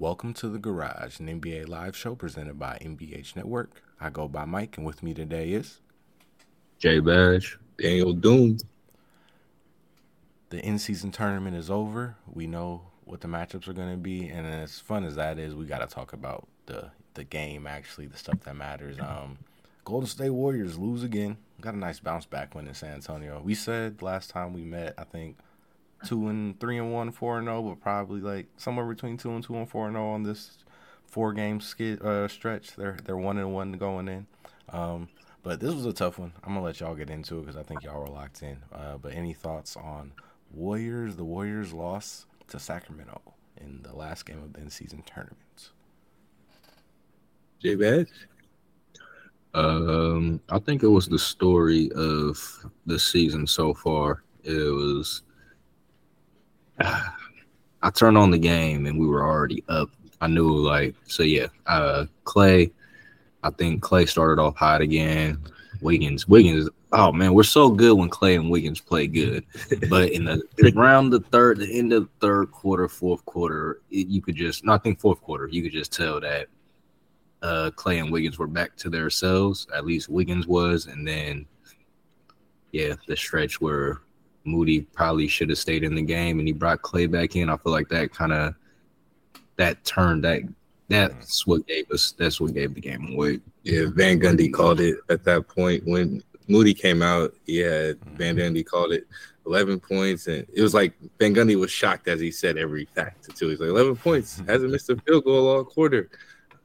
Welcome to the Garage, an NBA live show presented by NBH Network. I go by Mike, and with me today is J Badge, Daniel Doom. the in-season tournament is over. We know what the matchups are going to be, and as fun as that is, we got to talk about the the game. Actually, the stuff that matters. Um, Golden State Warriors lose again. Got a nice bounce back win in San Antonio. We said last time we met, I think two and three and one, four and zero, but probably like somewhere between two and two and four and zero on this four game skid, uh, stretch. They're they're one and one going in. Um, but this was a tough one. I'm gonna let y'all get into it because I think y'all were locked in. Uh, but any thoughts on Warriors? The Warriors lost to Sacramento in the last game of the in-season tournament. J Badge. Um, I think it was the story of the season so far. It was. I turned on the game and we were already up. I knew like so yeah. Uh, Klay. I think Klay started off hot again. Wiggins, Wiggins. Oh man, we're so good when Klay and Wiggins play good. But in the around the third, the end of the third quarter, fourth quarter, it, you could just. No, I think fourth quarter, you could just tell that uh, Klay and Wiggins were back to themselves. At least Wiggins was, and then yeah, the stretch where Moody probably should have stayed in the game, and he brought Klay back in. I feel like that kind of that turned that that's what gave us that's what gave the game away. Yeah, Van Gundy called it at that point when Moody came out. Yeah, mm-hmm. Van Gundy called it 11 points, and it was like Van Gundy was shocked as he said every fact too. He's like 11 points, mm-hmm. hasn't missed a field goal all quarter,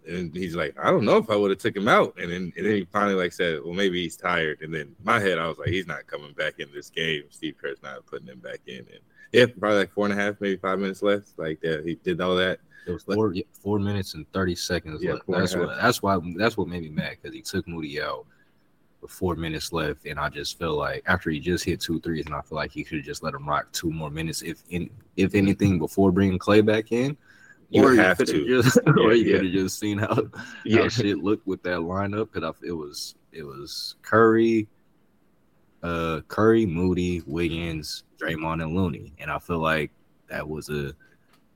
and he's like, I don't know if I would have took him out, and then and then he finally like said, well maybe he's tired, and then my head I was like, he's not coming back in this game. Steve Kerr's not putting him back in, and yeah, probably like four and a half, maybe five minutes left. Like yeah, he did all that. It was four yeah, four minutes and thirty seconds Yeah, left. That's what that's why that's what made me mad because he took Moody out with four minutes left, and I just feel like after he just hit two threes, and I feel like he could have just let him rock two more minutes, if in if anything, before bringing Klay back in. You or have coulda to. just, or you Yeah, could have just seen how, Yeah. how shit looked with that lineup. Because it was it was Curry, uh, Curry, Moody, Wiggins, Draymond, and Looney, and I feel like that was a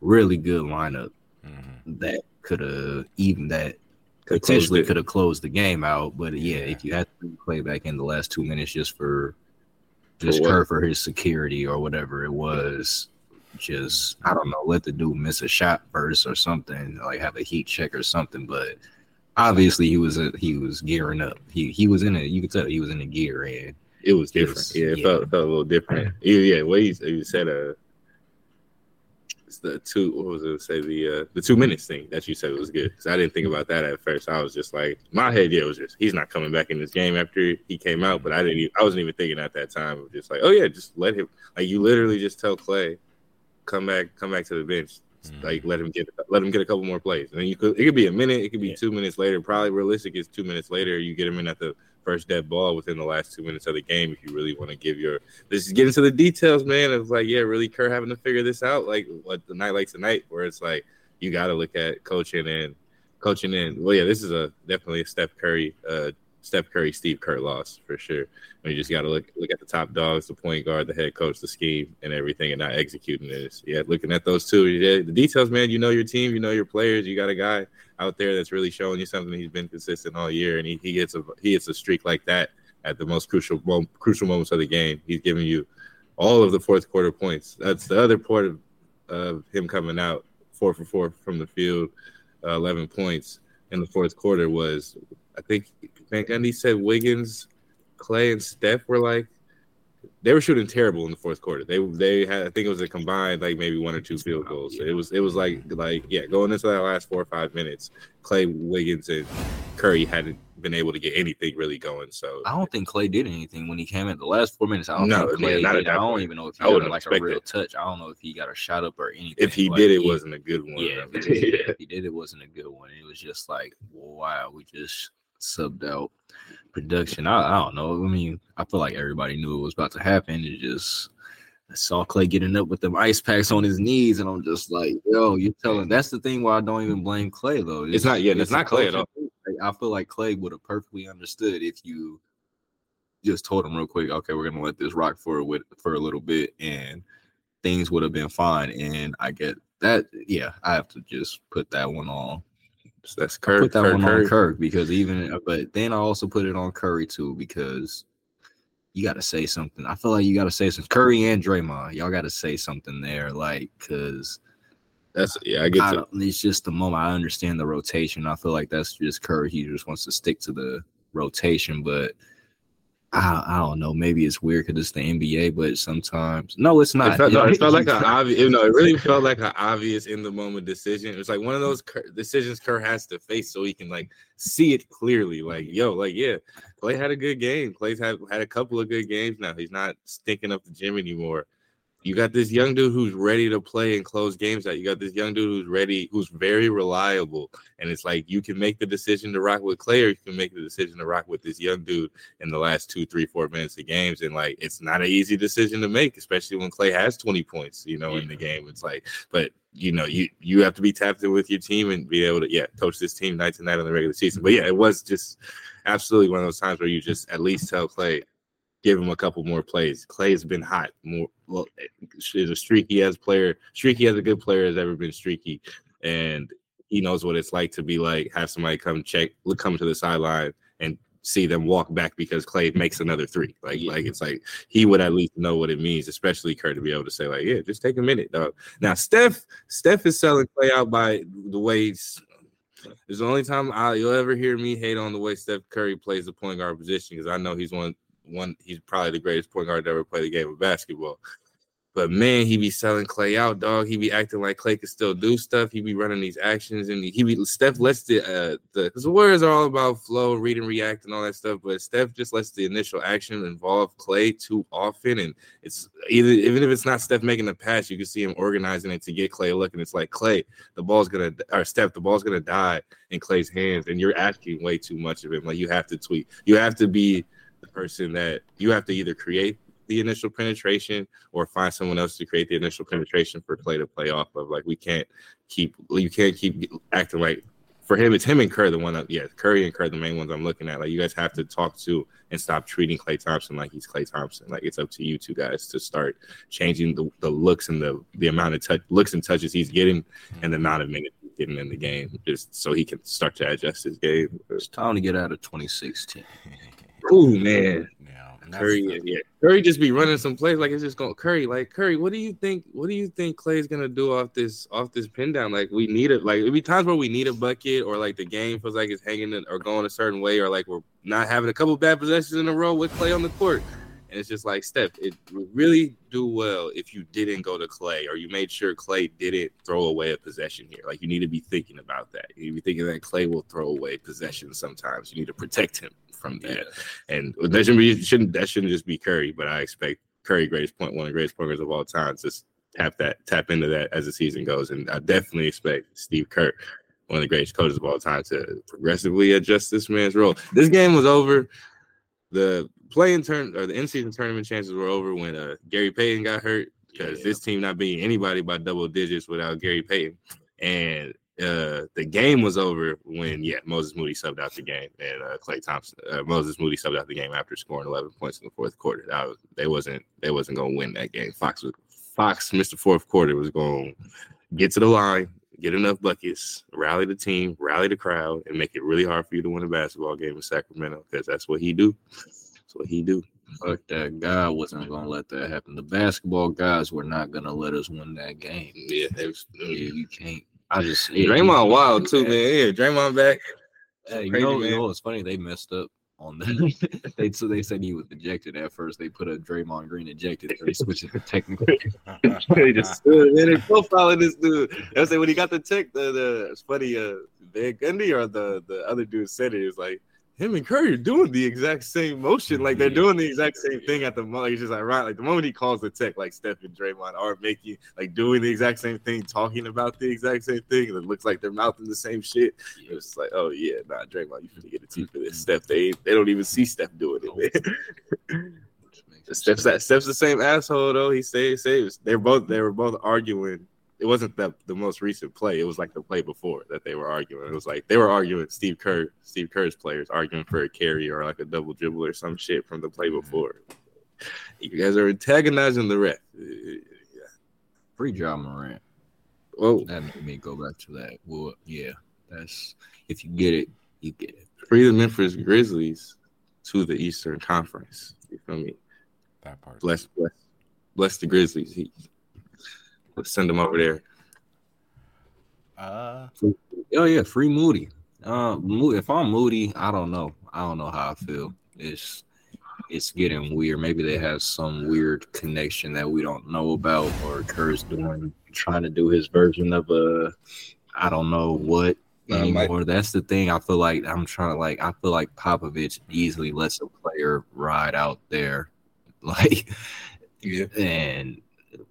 really good lineup Mm-hmm. that could have even that Could've potentially could have closed the game out. But yeah, Yeah. if you had to play back in the last two minutes just for just what? Kerr for his security or whatever it was, just I don't know, let the dude miss a shot first or something, like have a heat check or something. But obviously he was a, he was gearing up. He he was in it. You could tell he was in the gear and It was It different. was- yeah, it yeah. Felt, felt a little different. Yeah, yeah. What you, you said, uh, it's the two. What was it? Say the uh, the two minutes thing that you said was good because I didn't think about that at first. I was just like, my head, yeah, it was just he's not coming back in this game after he came out. But I didn't. Even, I wasn't even thinking at that time of just like, oh yeah, just let him. Like you literally just tell Klay, come back, come back to the bench. Mhm. Like let him get let him get a couple more plays, and then you could it could be a minute, it could be Yeah. two minutes later. Probably realistic is two minutes later. You get him in at the first dead ball within the last two minutes of the game if you really want to give your this is get into the details, man. Of like, yeah, really Kerr having to figure this out, like what the night like tonight, where it's like you got to look at coaching and coaching in. Well, yeah, this is a definitely a Steph Curry, uh, Steph Curry, Steve Kerr loss for sure. When you just got to look look at the top dogs, the point guard, the head coach, the scheme, and everything, and not executing this. Yeah, looking at those two, yeah, the details, man. You know your team, you know your players. You got a guy out there that's really showing you something. He's been consistent all year, and he, he gets a he gets a streak like that at the most crucial mom- crucial moments of the game. He's giving you all of the fourth quarter points. That's the other part of, of him coming out four for four from the field, uh, eleven points in the fourth quarter was. I think Van Gundy said Wiggins, Klay, and Steph were like they were shooting terrible in the fourth quarter. They they had I think it was a combined like maybe one or two field goals. It was it was like like yeah going into that last four or five minutes, Klay Wiggins and Curry hadn't been able to get anything really going. So I don't think Klay did anything when he came in the last four minutes. I don't No, think Clay yeah, did. I don't point. even know if he got like a real it. touch. I don't know if he got a shot up or anything. if he Like, did, it wasn't a good one. Yeah, if he did, if he did, it wasn't a good one. It was just like, wow, we just subbed out production. I, I don't know. I mean, I feel like everybody knew it was about to happen. It just I saw Klay getting up with them ice packs on his knees, and I'm just like, yo, you're telling. That's the thing why I don't even blame Klay though. It's not- yet. it's a not Klay at. Like, I feel like Klay would have perfectly understood if you just told him real quick, okay, we're gonna let this rock for a wit- for a little bit, and things would have been fine. And I get that yeah, I have to just put that one on. So that's Kerr. put that Kerr, one Curry. on Kerr because even but then I also put it on Curry too because you got to say something. I feel like you got to say something. Curry and Draymond, y'all got to say something there, like because That's yeah, I get I it's just the moment I understand the rotation. I feel like that's just Curry. He just wants to stick to the rotation, but I, I don't know. Maybe it's weird because it's the NBA, but sometimes no, it's not. It felt, no, it felt like an obvious. You know, it really felt like an obvious in the moment decision. It was like one of those Kerr, decisions Kerr has to face so he can like see it clearly. Like, yo, like yeah, Klay had a good game. Klay's had had a couple of good games now. He's not stinking up the gym anymore. You got this young dude who's ready to play and close games out. You got this young dude who's ready, who's very reliable. And it's like you can make the decision to rock with Klay, or you can make the decision to rock with this young dude in the last two, three, four minutes of games. And like it's not an easy decision to make, especially when Klay has 20 points, you know, in the game. It's like, but you know, you you have to be tapped in with your team and be able to, yeah, coach this team night to night on the regular season. But yeah, it was just absolutely one of those times where you just at least tell Klay, give him a couple more plays. Klay has been hot. More well, eh, is a streaky as player, streaky as a good player has ever been streaky, and he knows what it's like to be like have somebody come check, look, come to the sideline and see them walk back because Klay makes another three. Like, like it's like he would at least know what it means, especially Kerr to be able to say like, yeah, just take a minute, dog. Now Steph, Steph is selling Klay out by the way. he's- It's the only time I, you'll ever hear me hate on the way Steph Curry plays the point guard position because I know he's one one. He's probably the greatest point guard to ever play the game of basketball. But man, he be selling Klay out, dog. He be acting like Klay could still do stuff. He be running these actions, and he be Steph lets the uh the because Warriors are all about flow, read and react, and all that stuff. But Steph just lets the initial action involve Klay too often, and it's either even if it's not Steph making the pass, you can see him organizing it to get Klay a look, and it's like Klay, the ball's gonna or Steph, the ball's gonna die in Klay's hands, and you're asking way too much of him. Like you have to tweet, you have to be the person that you have to either create the initial penetration or find someone else to create the initial penetration for Klay to play off of. Like we can't keep you can't keep acting like for him, it's him and Kerr, the one that yeah, Curry and Kerr, the main ones I'm looking at. Like you guys have to talk to and stop treating Klay Thompson like he's Klay Thompson. Like it's up to you two guys to start changing the, the looks and the the amount of touch looks and touches he's getting and the amount of minutes he's getting in the game, just so he can start to adjust his game. It's time to get out of 2016. Ooh man, Yeah, Curry, the- yeah, Curry just be running some plays like it's just going Curry. Like Curry, what do you think? What do you think Klay's gonna do off this off this pin down? Like we need it. Like it be times where we need a bucket, or like the game feels like it's hanging in, or going a certain way, or like we're not having a couple bad possessions in a row with Klay on the court. And it's just like Steph, it would really do well if you didn't go to Klay or you made sure Klay didn't throw away a possession here. Like you need to be thinking about that. You need to be thinking that Klay will throw away possessions sometimes. You need to protect him from that. And that shouldn't be shouldn't that shouldn't just be Curry, but I expect Curry greatest point, one of the greatest pointers of all time, just tap that tap into that as the season goes. And I definitely expect Steve Kerr, one of the greatest coaches of all time, to progressively adjust this man's role. This game was over. The playing turn or the in season tournament chances were over when uh, Gary Payton got hurt because Yeah. this team not beating anybody by double digits without Gary Payton. And uh, the game was over when yeah Moses Moody subbed out the game and uh, Klay Thompson uh, Moses Moody subbed out the game after scoring 11 points in the fourth quarter. That was, they wasn't they wasn't going to win that game. Fox was Fox Mr. Fourth Quarter was going to get to the line, get enough buckets, rally the team, rally the crowd, and make it really hard for you to win a basketball game in Sacramento because that's what he do. That's what he do. Fuck that guy wasn't gonna let that happen. The basketball guys were not gonna let us win that game. Yeah, was, Yeah, you can't. I just yeah, Draymond you- wild too, man. Yeah, Draymond back. Hey, you Crazy, know, man. you know, it's funny. They messed up on that. they so they said he was ejected at first. They put a Draymond Green ejected. They switched it to technical. they just stood man, they profiling this dude. I say when he got the check, the, the it's funny, uh Van Gundy or the the other dude said it, it was like him and Curry are doing the exact same motion, like they're doing the exact same thing at the moment. It's just like right, like the moment he calls the tech, like Steph and Draymond are making like doing the exact same thing, talking about the exact same thing, and it looks like they're mouthing the same shit. It's like, oh yeah, nah, Draymond, you finna get a T for this. Steph, they they don't even see Steph doing it, man. Steph's that Steph's the same asshole though. He stays saves. They're both they were both arguing. It wasn't the the most recent play. It was like the play before that they were arguing. It was like they were arguing. Steve Kerr, Steve Kerr's players arguing for a carry or like a double dribble or some shit from the play mm-hmm. before. You guys are antagonizing the ref. Free Ja Morant. Oh, That made me go back to that. Well, yeah, that's if you get it, you get it. free the Memphis Grizzlies to the Eastern Conference. You feel me? That part. Bless, bless, bless the Grizzlies. He, send them over there. Uh, Oh yeah, free Moody. Uh, Mo- if I'm Moody, I don't know. I don't know how I feel. It's it's getting weird. Maybe they have some weird connection that we don't know about, or Kerr's doing trying to do his version of a I don't know what Uh, anymore. That's the thing. I feel like I'm trying to like. I feel like Popovich easily lets a player ride out there, like Yeah, and.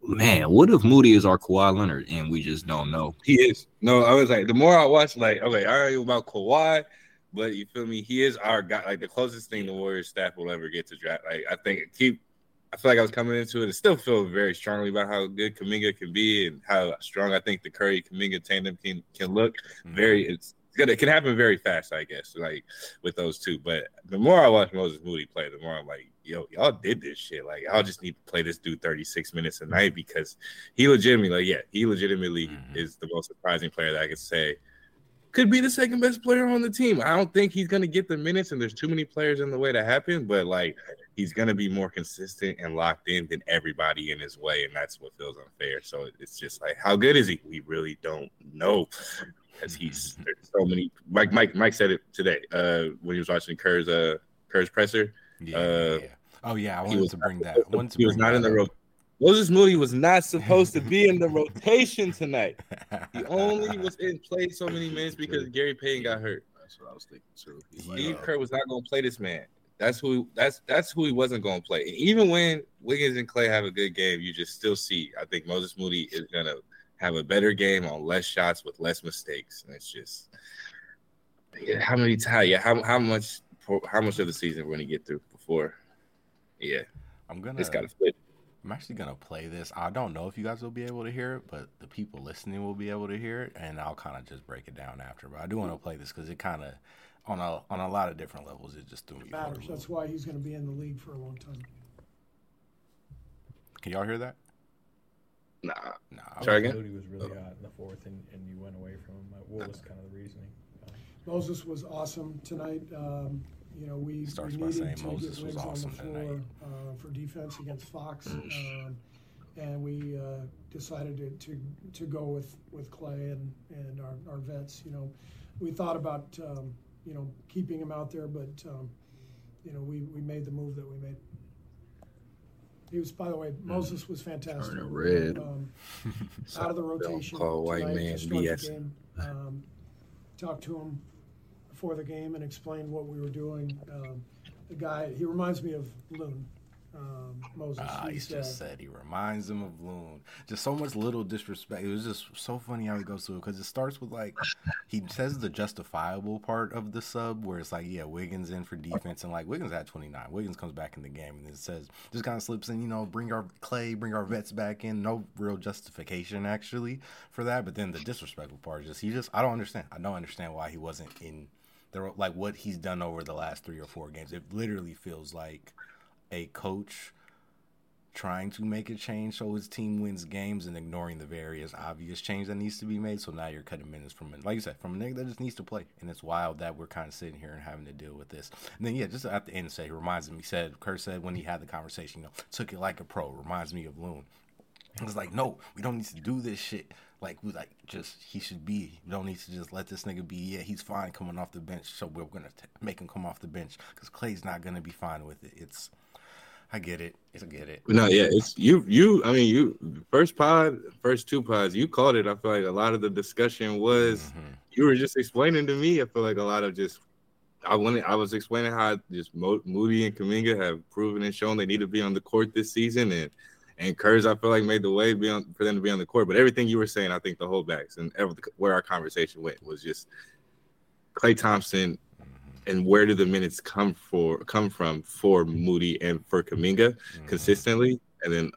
Man, what if Moody is our Kawhi Leonard and we just don't know? he is. No, I was like, the more I watch, like, okay, I already about Kawhi, but you feel me? He is our guy, like the closest thing the Warriors staff will ever get to draft. Like, I think keep. I feel like I was coming into it and still feel very strongly about how good Kuminga can be and how strong I think the Curry Kuminga tandem can can look. mm-hmm. very it's gonna it can happen very fast, I guess, like with those two. But the more I watch Moses Moody play, the more I'm like, yo, y'all did this shit. Like, y'all just need to play this dude 36 minutes a night because he legitimately, like, yeah, he legitimately Mhm. is the most surprising player that I could say could be the second best player on the team. I don't think he's gonna get the minutes, and there's too many players in the way to happen, but like he's gonna be more consistent and locked in than everybody in his way, and that's what feels unfair. So it's just like, how good is he? We really don't know because he's there's so many. Mike, Mike, Mike said it today uh, when he was watching Kerr's uh, Kerr's presser. Yeah, Uh, yeah. Oh yeah, I he wanted was to bring that. I wanted to He was bring not in the that rotation. Moses Moody was not supposed to be in the rotation tonight. He only was in play so many minutes because Gary Payton got hurt. That's what I was thinking too. Steve Yeah. Uh, Kerr was not going to play this man. That's who. That's that's who he wasn't going to play. And even when Wiggins and Klay have a good game, you just still see. I think Moses Moody is going to have a better game on less shots with less mistakes, and it's just yeah, how many times? Yeah, how how much how much of the season we're going to get through before? Yeah, I'm gonna. it's got to fit. I'm actually gonna play this. I don't know if you guys will be able to hear it, but the people listening will be able to hear it, and I'll kind of just break it down after. But I do want to play this because it kind of, on a on a lot of different levels, it just threw me. for matters. That's why he's going to be in the league for a long time. Can y'all hear that? Nah, Nah. Try again? Moody was really hot in the fourth, and, and you went away from him. What was kind of the reasoning? Um, Moses was awesome tonight. Um, you know, we, Starts we by needed saying to Moses get was awesome on the floor tonight. uh, for defense against Fox, um, and we uh, decided to, to to go with with Klay and and our, our vets. You know, we thought about um, you know keeping him out there, but um, you know we, we made the move that we made. He was, by the way, Moses was fantastic. Turning red. Um, out of the rotation. call white man start the BS. Um, talked to him before the game and explained what we were doing. Um, the guy, he reminds me of Loon um, Moses. Ah, he's He's, uh, just said he reminds him of Loon. Just so much little disrespect. It was just so funny how he goes through it because it starts with like he says the justifiable part of the sub where it's like, yeah, Wiggins in for defense, and like Wiggins had 29. Wiggins comes back in the game and it says just kind of slips in, you know, bring our Klay, bring our vets back in. No real justification actually for that. But then the disrespectful part is just he just I don't understand. I don't understand why he wasn't in the like what he's done over the last three or four games. It literally feels like a coach trying to make a change so his team wins games and ignoring the various obvious change that needs to be made. So now you're cutting minutes from, like you said, from a nigga that just needs to play. And it's wild that we're kind of sitting here and having to deal with this. And then, yeah, just at the end, say, he reminds me, said, Kerr said when he had the conversation, you know, took it like a pro, reminds me of Loon. I was like, no, we don't need to do this shit. Like, we like just he should be. We don't need to just let this nigga be. Yeah, he's fine coming off the bench, so we're gonna t- make him come off the bench because Klay's not gonna be fine with it. It's, I get it. I get it. No, yeah, it's you. You, I mean, you first pod, first two pods, you called it. I feel like a lot of the discussion was Mhm. you were just explaining to me. I feel like a lot of just I wanted. I was explaining how just Mo, Moody and Kuminga have proven and shown they need to be on the court this season, and and Kerr's I feel like made the way on, for them to be on the court. But everything you were saying, I think the holdbacks and every, where our conversation went was just Klay Thompson and where do the minutes come for come from for Moody and for Kuminga Mhm. consistently, and then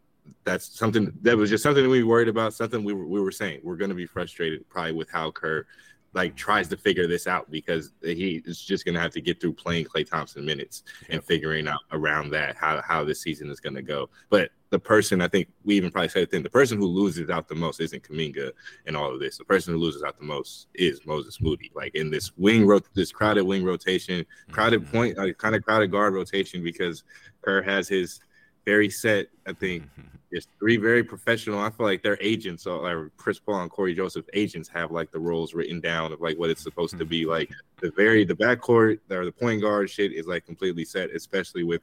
that's something that was just something we worried about. Something we were, we were saying we're going to be frustrated probably with how Kerr like tries to figure this out because he is just going to have to get through playing Klay Thompson minutes and figuring out around that how how this season is going to go. But the person I think we even probably said it then the person who loses out the most isn't Kuminga and all of this. The person who loses out the most is Moses Moody. Like in this wing rot this crowded wing rotation, crowded Mhm. point, kind of crowded guard rotation because Kerr has his very set, I think, it's three very professional. I feel like their agents, are, like Chris Paul and Cory Joseph, agents have like the roles written down of like what it's supposed to be. Like the very the backcourt or the point guard shit is like completely set, especially with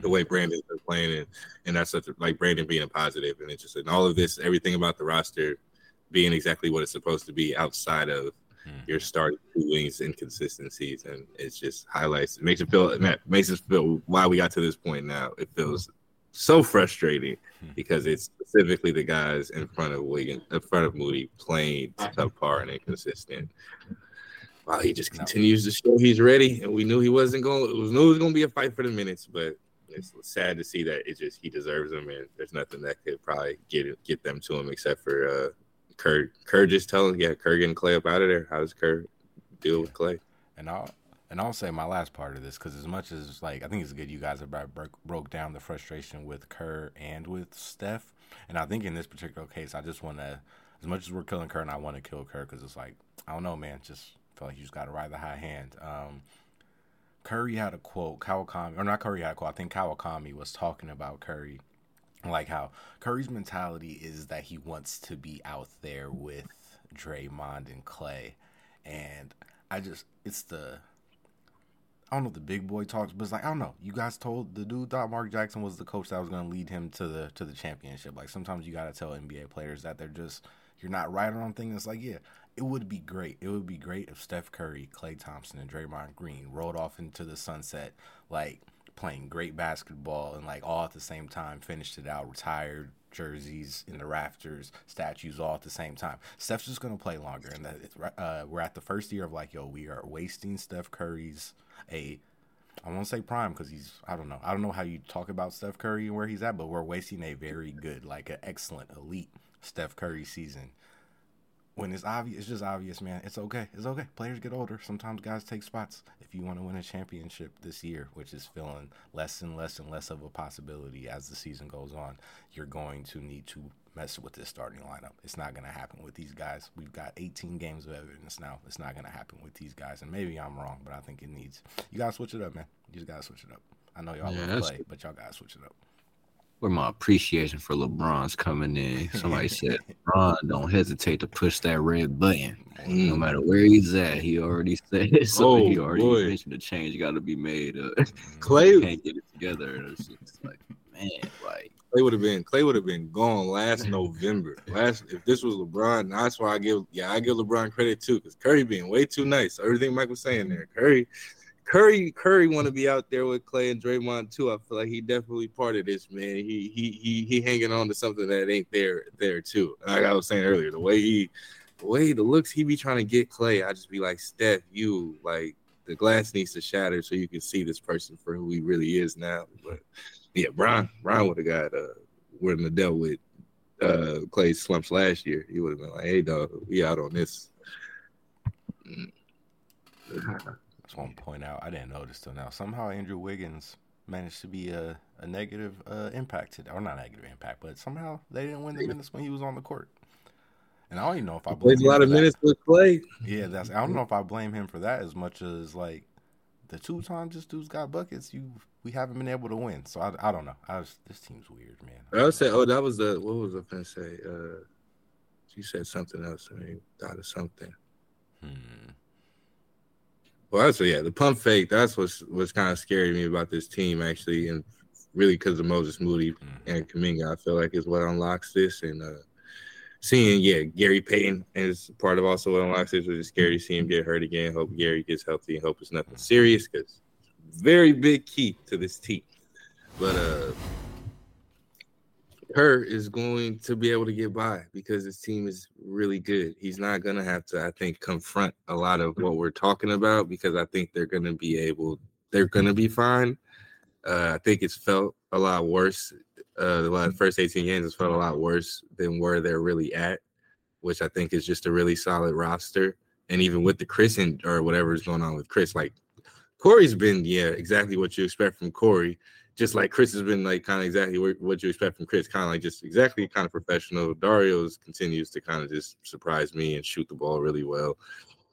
the way Brandon's been playing and and that's such a, like Brandon being a positive and interested and all of this, everything about the roster being exactly what it's supposed to be outside of Mhm. your starting two wings inconsistencies and it's just highlights. It makes it feel it makes us feel why we got to this point now. It feels so frustrating because it's specifically the guys in front of Wiggins, in front of Moody playing subpar and inconsistent. Wow, he just continues to show he's ready, and we knew he wasn't going. It was knew it was going to be a fight for the minutes, but it's sad to see that it just he deserves them, and there's nothing that could probably get get them to him except for uh, Kerr. Kerr just telling, yeah, Kerr getting Klay up out of there. How does Kerr deal with Klay? And I'll and I'll say my last part of this because as much as like I think it's good you guys have broke, broke down the frustration with Kerr and with Steph, and I think in this particular case I just want to as much as we're killing Kerr and I want to kill Kerr because it's like I don't know man, just feel like you just got to ride the high hand. Um, Curry had a quote, Kawakami, or not Curry had a quote. I think Kawakami was talking about Curry, like how Curry's mentality is that he wants to be out there with Draymond and Klay, and I just it's the I don't know if the big boy talks, but it's like I don't know. You guys told the dude thought Mark Jackson was the coach that was going to lead him to the to the championship. Like sometimes you got to tell NBA players that they're just you're not right on things. It's like yeah, it would be great. It would be great if Steph Curry, Klay Thompson, and Draymond Green rode off into the sunset like playing great basketball and like all at the same time, finished it out, retired jerseys in the rafters, statues all at the same time. Steph's just gonna play longer, and that uh, we're at the first year of like, yo, we are wasting Steph Curry's a. I won't say prime because he's. I don't know. I don't know how you talk about Steph Curry and where he's at, but we're wasting a very good, like an excellent, elite Steph Curry season. When it's obvious, it's just obvious, man. It's okay. It's okay. Players get older. Sometimes guys take spots. If you want to win a championship this year, which is feeling less and less and less of a possibility as the season goes on, you're going to need to mess with this starting lineup. It's not going to happen with these guys. We've got 18 games of evidence now. It's not going to happen with these guys. And maybe I'm wrong, but I think it needs. You got to switch it up, man. You just got to switch it up. I know y'all Yeah, play, but y'all got to switch it up. Where my appreciation for LeBron's coming in. Somebody said LeBron don't hesitate to push that red button. No matter where he's at, he already said it. so. he Oh, already boy. mentioned the change got to be made. Uh, Klay can't get it together. It's like, man, like Klay would have been Klay would have been gone last November. Last if this was LeBron, that's why I give yeah I give LeBron credit too because Curry being way too nice. Everything Mike was saying there, Curry, Curry, Curry want to be out there with Klay and Draymond too. I feel like he definitely part of this man. He he he he hanging on to something that ain't there there too. Like I was saying earlier, the way he, the way the looks he be trying to get Klay, I just be like Steph, you like the glass needs to shatter so you can see this person for who he really is now. But yeah, Brian, Brian would have got uh wouldn't have dealt with uh Klay's slumps last year. He would have been like, Hey dog, we out on this. Just want to point out, I didn't notice till now. Somehow Andrew Wiggins managed to be a, a negative uh, impact today, or not negative impact, but somehow they didn't win the minutes when he was on the court. And I don't even know if I blame a lot for of that. minutes with Klay. Yeah, that's. I don't know if I blame him for that as much as like the two times this dude's got buckets. You we haven't been able to win, so I, I don't know. I was, this team's weird, man. I would say, oh, that was the what was I gonna say? Uh she said something else. I mean, thought of something. Hmm. Well, that's yeah, the pump fake. That's what's what's kind of scary to me about this team, actually, and really because of Moses Moody Mhm. and Kuminga, I feel like is what unlocks this. And uh seeing, yeah, Gary Payton is part of also what unlocks this, which is scary to see him get hurt again. Hope Gary gets healthy and hope it's nothing serious because very big key to this team. But uh Kerr is going to be able to get by because his team is really good. He's not going to have to, I think, confront a lot of what we're talking about because I think they're going to be able, they're going to be fine. Uh, I think it's felt a lot worse. Uh, the first 18 games has felt a lot worse than where they're really at, which I think is just a really solid roster. And even with the Chris and or whatever is going on with Chris, like Cory's been, yeah, exactly what you expect from Cory. Just like Chris has been like kind of exactly what you expect from Chris, kind of like just exactly kind of professional. Dario's continues to kind of just surprise me and shoot the ball really well.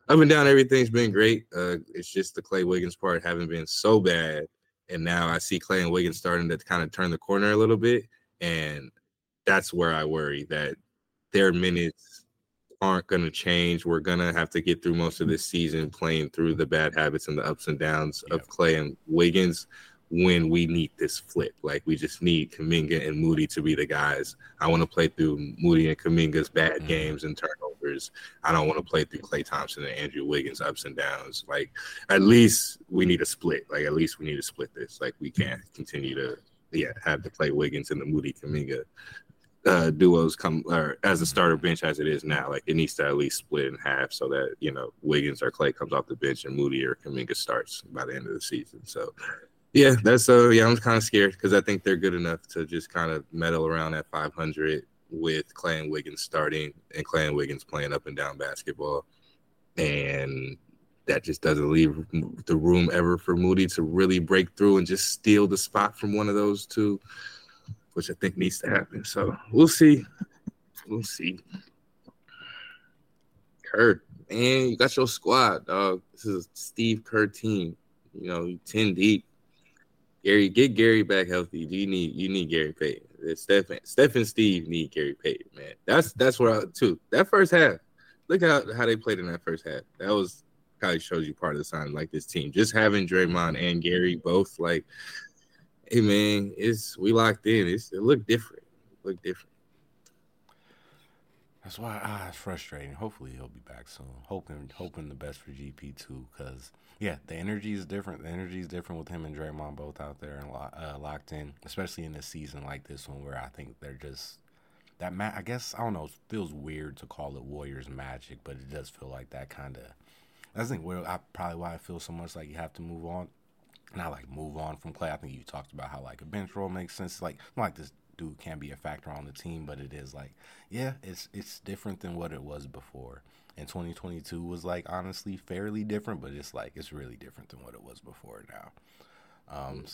Up and down, everything's been great. Uh, it's just the Klay Wiggins part haven't been so bad, and now I see Klay and Wiggins starting to kind of turn the corner a little bit, and that's where I worry that their minutes aren't going to change. We're going to have to get through most of this season playing through the bad habits and the ups and downs of Klay and Wiggins when we need this flip. Like we just need Kuminga and Moody to be the guys. I want to play through Moody and Kuminga's bad mm-hmm. games and turnovers. I don't want to play through Klay Thompson and Andrew Wiggins ups and downs. Like at least we need a split. Like at least we need to split this. Like we can't continue to yeah have to play Wiggins and the Moody Kuminga uh, duos come or as a starter bench as it is now. Like it needs to at least split in half so that you know Wiggins or Klay comes off the bench and Moody or Kuminga starts by the end of the season. So yeah, that's uh yeah, I'm kind of scared because I think they're good enough to just kind of meddle around at 500 with Klay and Wiggins starting and Klay and Wiggins playing up and down basketball, and that just doesn't leave the room ever for Moody to really break through and just steal the spot from one of those two, which I think needs to happen. So we'll see, we'll see. Kerr, man, you got your squad, dog. This is Steve Kerr team. You know, ten deep Gary, get Gary back healthy. Do You need you need Gary Payton. Steph, Steph and Steve need Gary Payton, man. That's that's where I too. That first half, look how how they played in that first half. That was kind of shows you part of the sign like this team. Just having Draymond and Gary both like, hey man, it's we locked in. It's it looked different. It looked different. That's why ah, it's frustrating. Hopefully he'll be back soon. Hoping hoping the best for GP too, because yeah, the energy is different. The energy is different with him and Draymond both out there and uh, locked in, especially in a season like this one where I think they're just that. Ma- I guess I don't know. It feels weird to call it Warriors magic, but it does feel like that kind of. I think where I probably why I feel so much like you have to move on not like move on from Klay. I think you talked about how like a bench role makes sense. Like like this dude can be a factor on the team, but it is like, yeah, it's it's different than what it was before. And 2022 was like honestly fairly different, but it's like it's really different than what it was before now. Um,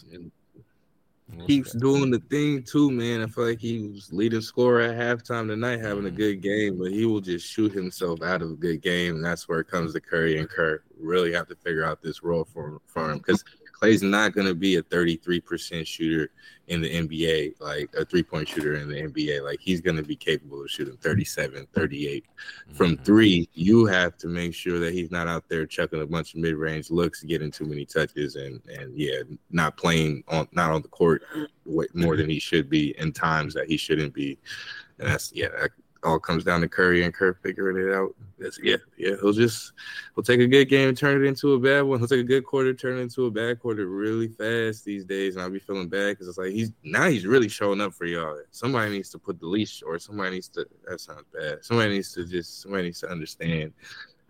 keeps doing the thing too, man. I feel like he was leading scorer at halftime tonight, having mm-hmm. a good game, but he will just shoot himself out of a good game, and that's where it comes to Curry and Kerr. Really have to figure out this role for for him because Klay's not going to be a 33% shooter in the NBA, like a three point shooter in the NBA. Like he's going to be capable of shooting 37, 38. From mm-hmm. three, you have to make sure that he's not out there chucking a bunch of mid range looks, getting too many touches, and and yeah, not playing on not on the court more than he should be in times that he shouldn't be. And that's yeah, that, all comes down to Curry and Kerr figuring it out. That's, yeah, yeah. He'll just he'll take a good game and turn it into a bad one. He'll take a good quarter, turn it into a bad quarter really fast these days, and I'll be feeling bad because it's like he's now he's really showing up for y'all. Somebody needs to put the leash, or somebody needs to. That sounds bad. Somebody needs to just somebody needs to understand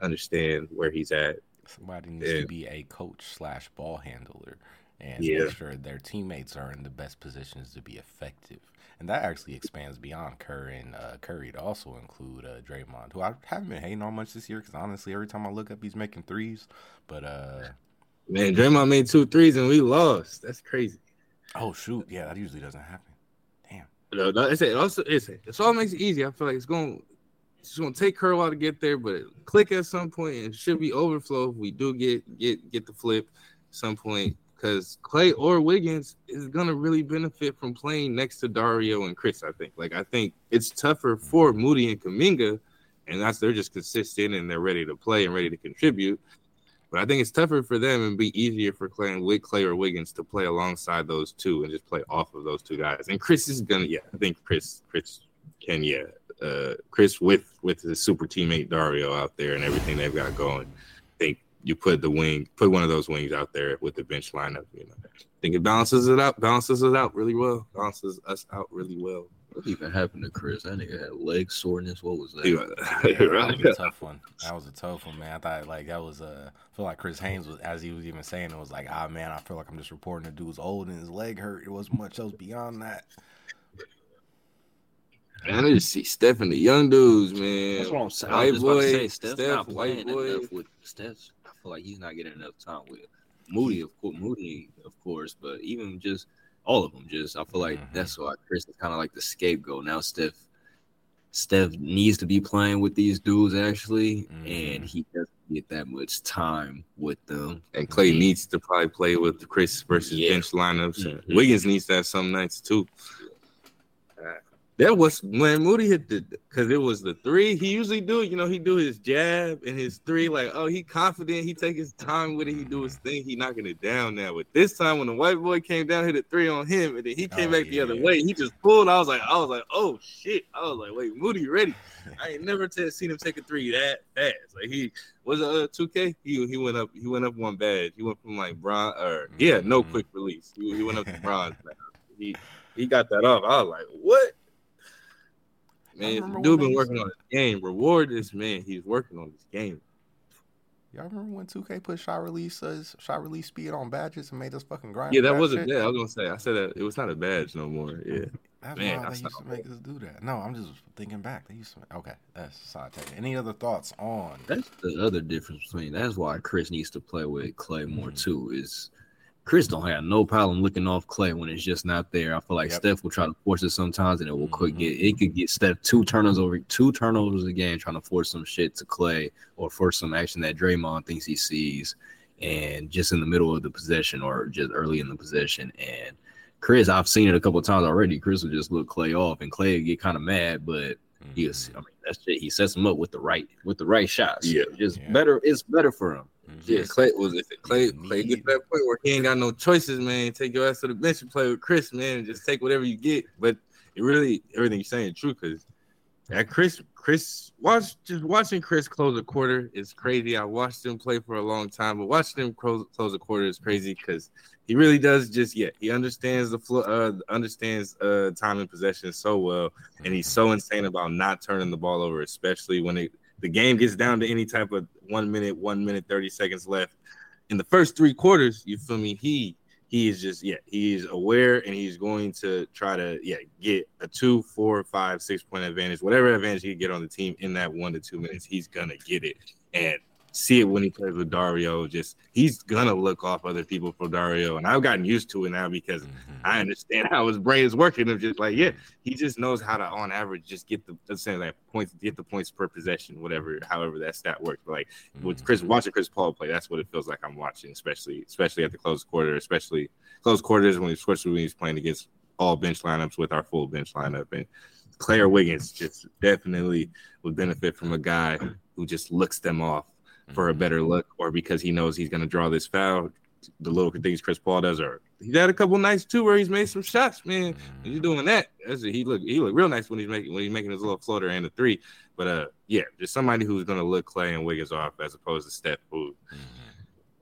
understand where he's at. Somebody needs and, to be a coach slash ball handler and yeah. make sure their teammates are in the best positions to be effective. And that actually expands beyond Curry and uh, Curry to also include uh, Draymond, who I haven't been hating on much this year because honestly, every time I look up, he's making threes. But uh, man, Draymond made two threes and we lost. That's crazy. Oh shoot, yeah, that usually doesn't happen. Damn. No, no, it's, it also it's it's all makes it easy. I feel like it's going it's going to take her a while to get there, but click at some point and it should be overflow if we do get get get the flip some point because Klay or Wiggins is gonna really benefit from playing next to Dario and Chris. I think. Like I think it's tougher for Moody and Kuminga, and that's they're just consistent and they're ready to play and ready to contribute. But I think it's tougher for them and be easier for Klay and Klay or Wiggins to play alongside those two and just play off of those two guys. And Chris is gonna, yeah, I think Chris, Chris can, yeah, uh, Chris with with his super teammate Dario out there and everything they've got going. I think you put the wing, put one of those wings out there with the bench lineup. You know, I think it balances it out, balances it out really well, balances us out really well. What even happened to Chris? That nigga had leg soreness. What was that? that was a tough one. That was a tough one, man. I thought like that was a. Uh, I feel like Chris Haynes was, as he was even saying, it was like, ah, man, I feel like I'm just reporting the dude's old and his leg hurt. It wasn't much else beyond that. Man, I just see Steph and the young dudes, man. That's what I'm saying. White boy, say, Steph, Steph white boy. with Steph feel like he's not getting enough time with Moody, of course, Moody, of course, but even just all of them. Just I feel like Mhm. that's why Chris is kind of like the scapegoat now. Steph, Steph needs to be playing with these dudes actually, Mhm. and he doesn't get that much time with them. And Klay Mhm. needs to probably play with Chris versus Yeah. bench lineups. Mhm. Wiggins needs to have some nights too. That was when Moody hit the because it was the three. He usually do you know he do his jab and his three like oh he confident he take his time with it he do his thing he knocking it down now. But this time when the white boy came down hit a three on him and then he came Oh, back the other way he just pulled. I was like I was like oh shit I was like wait Moody ready. I ain't never t- seen him take a three that fast. Like he was a uh, two K. He he went up. He went up one bad. He went from like bronze or yeah, no Mhm. quick release. He, he went up to bronze. He he got that off. I was like, what? Man, remember dude been they working on his game. Reward this man. He's working on his game. Y'all remember when 2K put shot release uh, shot release speed on badges and made us fucking grind? Yeah, that that wasn't shit? bad. I was gonna say. I said that it was not a badge no more. Yeah. That's Man, why that's they used to make us do that. No, I'm just thinking back. They used to. Okay, that's side take. Any other thoughts on? That's the other difference between. That's why Chris needs to play with Klay more Mhm. too. Is Chris don't have no problem looking off Klay when it's just not there. I feel like Yep. Steph will try to force it sometimes, and it will quick Mhm. get. It could get Steph two turnovers over two turnovers a game, trying to force some shit to Klay or force some action that Draymond thinks he sees, and just in the middle of the possession or just early in the possession. And Chris, I've seen it a couple of times already. Chris will just look Klay off, and Klay get kind of mad, but he is. I mean, that's it. He sets him up with the right with the right shots. Yeah. just Yeah. better. It's better for him. Mhm. Yeah, Klay was if it Klay Klay get to that point where he ain't got no choices, man. Take your ass to the bench and play with Chris, man, and just take whatever you get. But it really everything you're saying is true because that Chris Chris watch just watching Chris close a quarter is crazy. I watched him play for a long time, but watching him close, close a quarter is crazy because he really does just yeah he understands the flow uh understands uh time and possession so well and he's so insane about not turning the ball over, especially when it, the game gets down to any type of one minute, one minute, 30 seconds left. In the first three quarters, you feel me? He he is just yeah, he is aware and he's going to try to yeah get a two, four, five, six point advantage, whatever advantage he can get on the team in that one to two minutes, he's gonna get it. And see it when he plays with Dario. Just he's gonna look off other people for Dario, and I've gotten used to it now because Mhm. I understand how his brain is working. Of just like, yeah, he just knows how to, on average, just get the let's say like points, get the points per possession, whatever, however that stat works. But like with Chris Mhm. watching Chris Paul play, that's what it feels like I'm watching, especially especially at the close quarter, especially close quarters when especially when he's playing against all bench lineups with our full bench lineup. And Claire Wiggins just definitely would benefit from a guy who just looks them off for a better look, or because he knows he's going to draw this foul. The little things Chris Paul does, or he's had a couple nights too where he's made some shots, man. When you're doing that, that's he look he look real nice when he's making when he's making his little floater and a three. But uh, yeah, just somebody who's gonna look Klay and Wiggins off as opposed to Steph, who Mhm.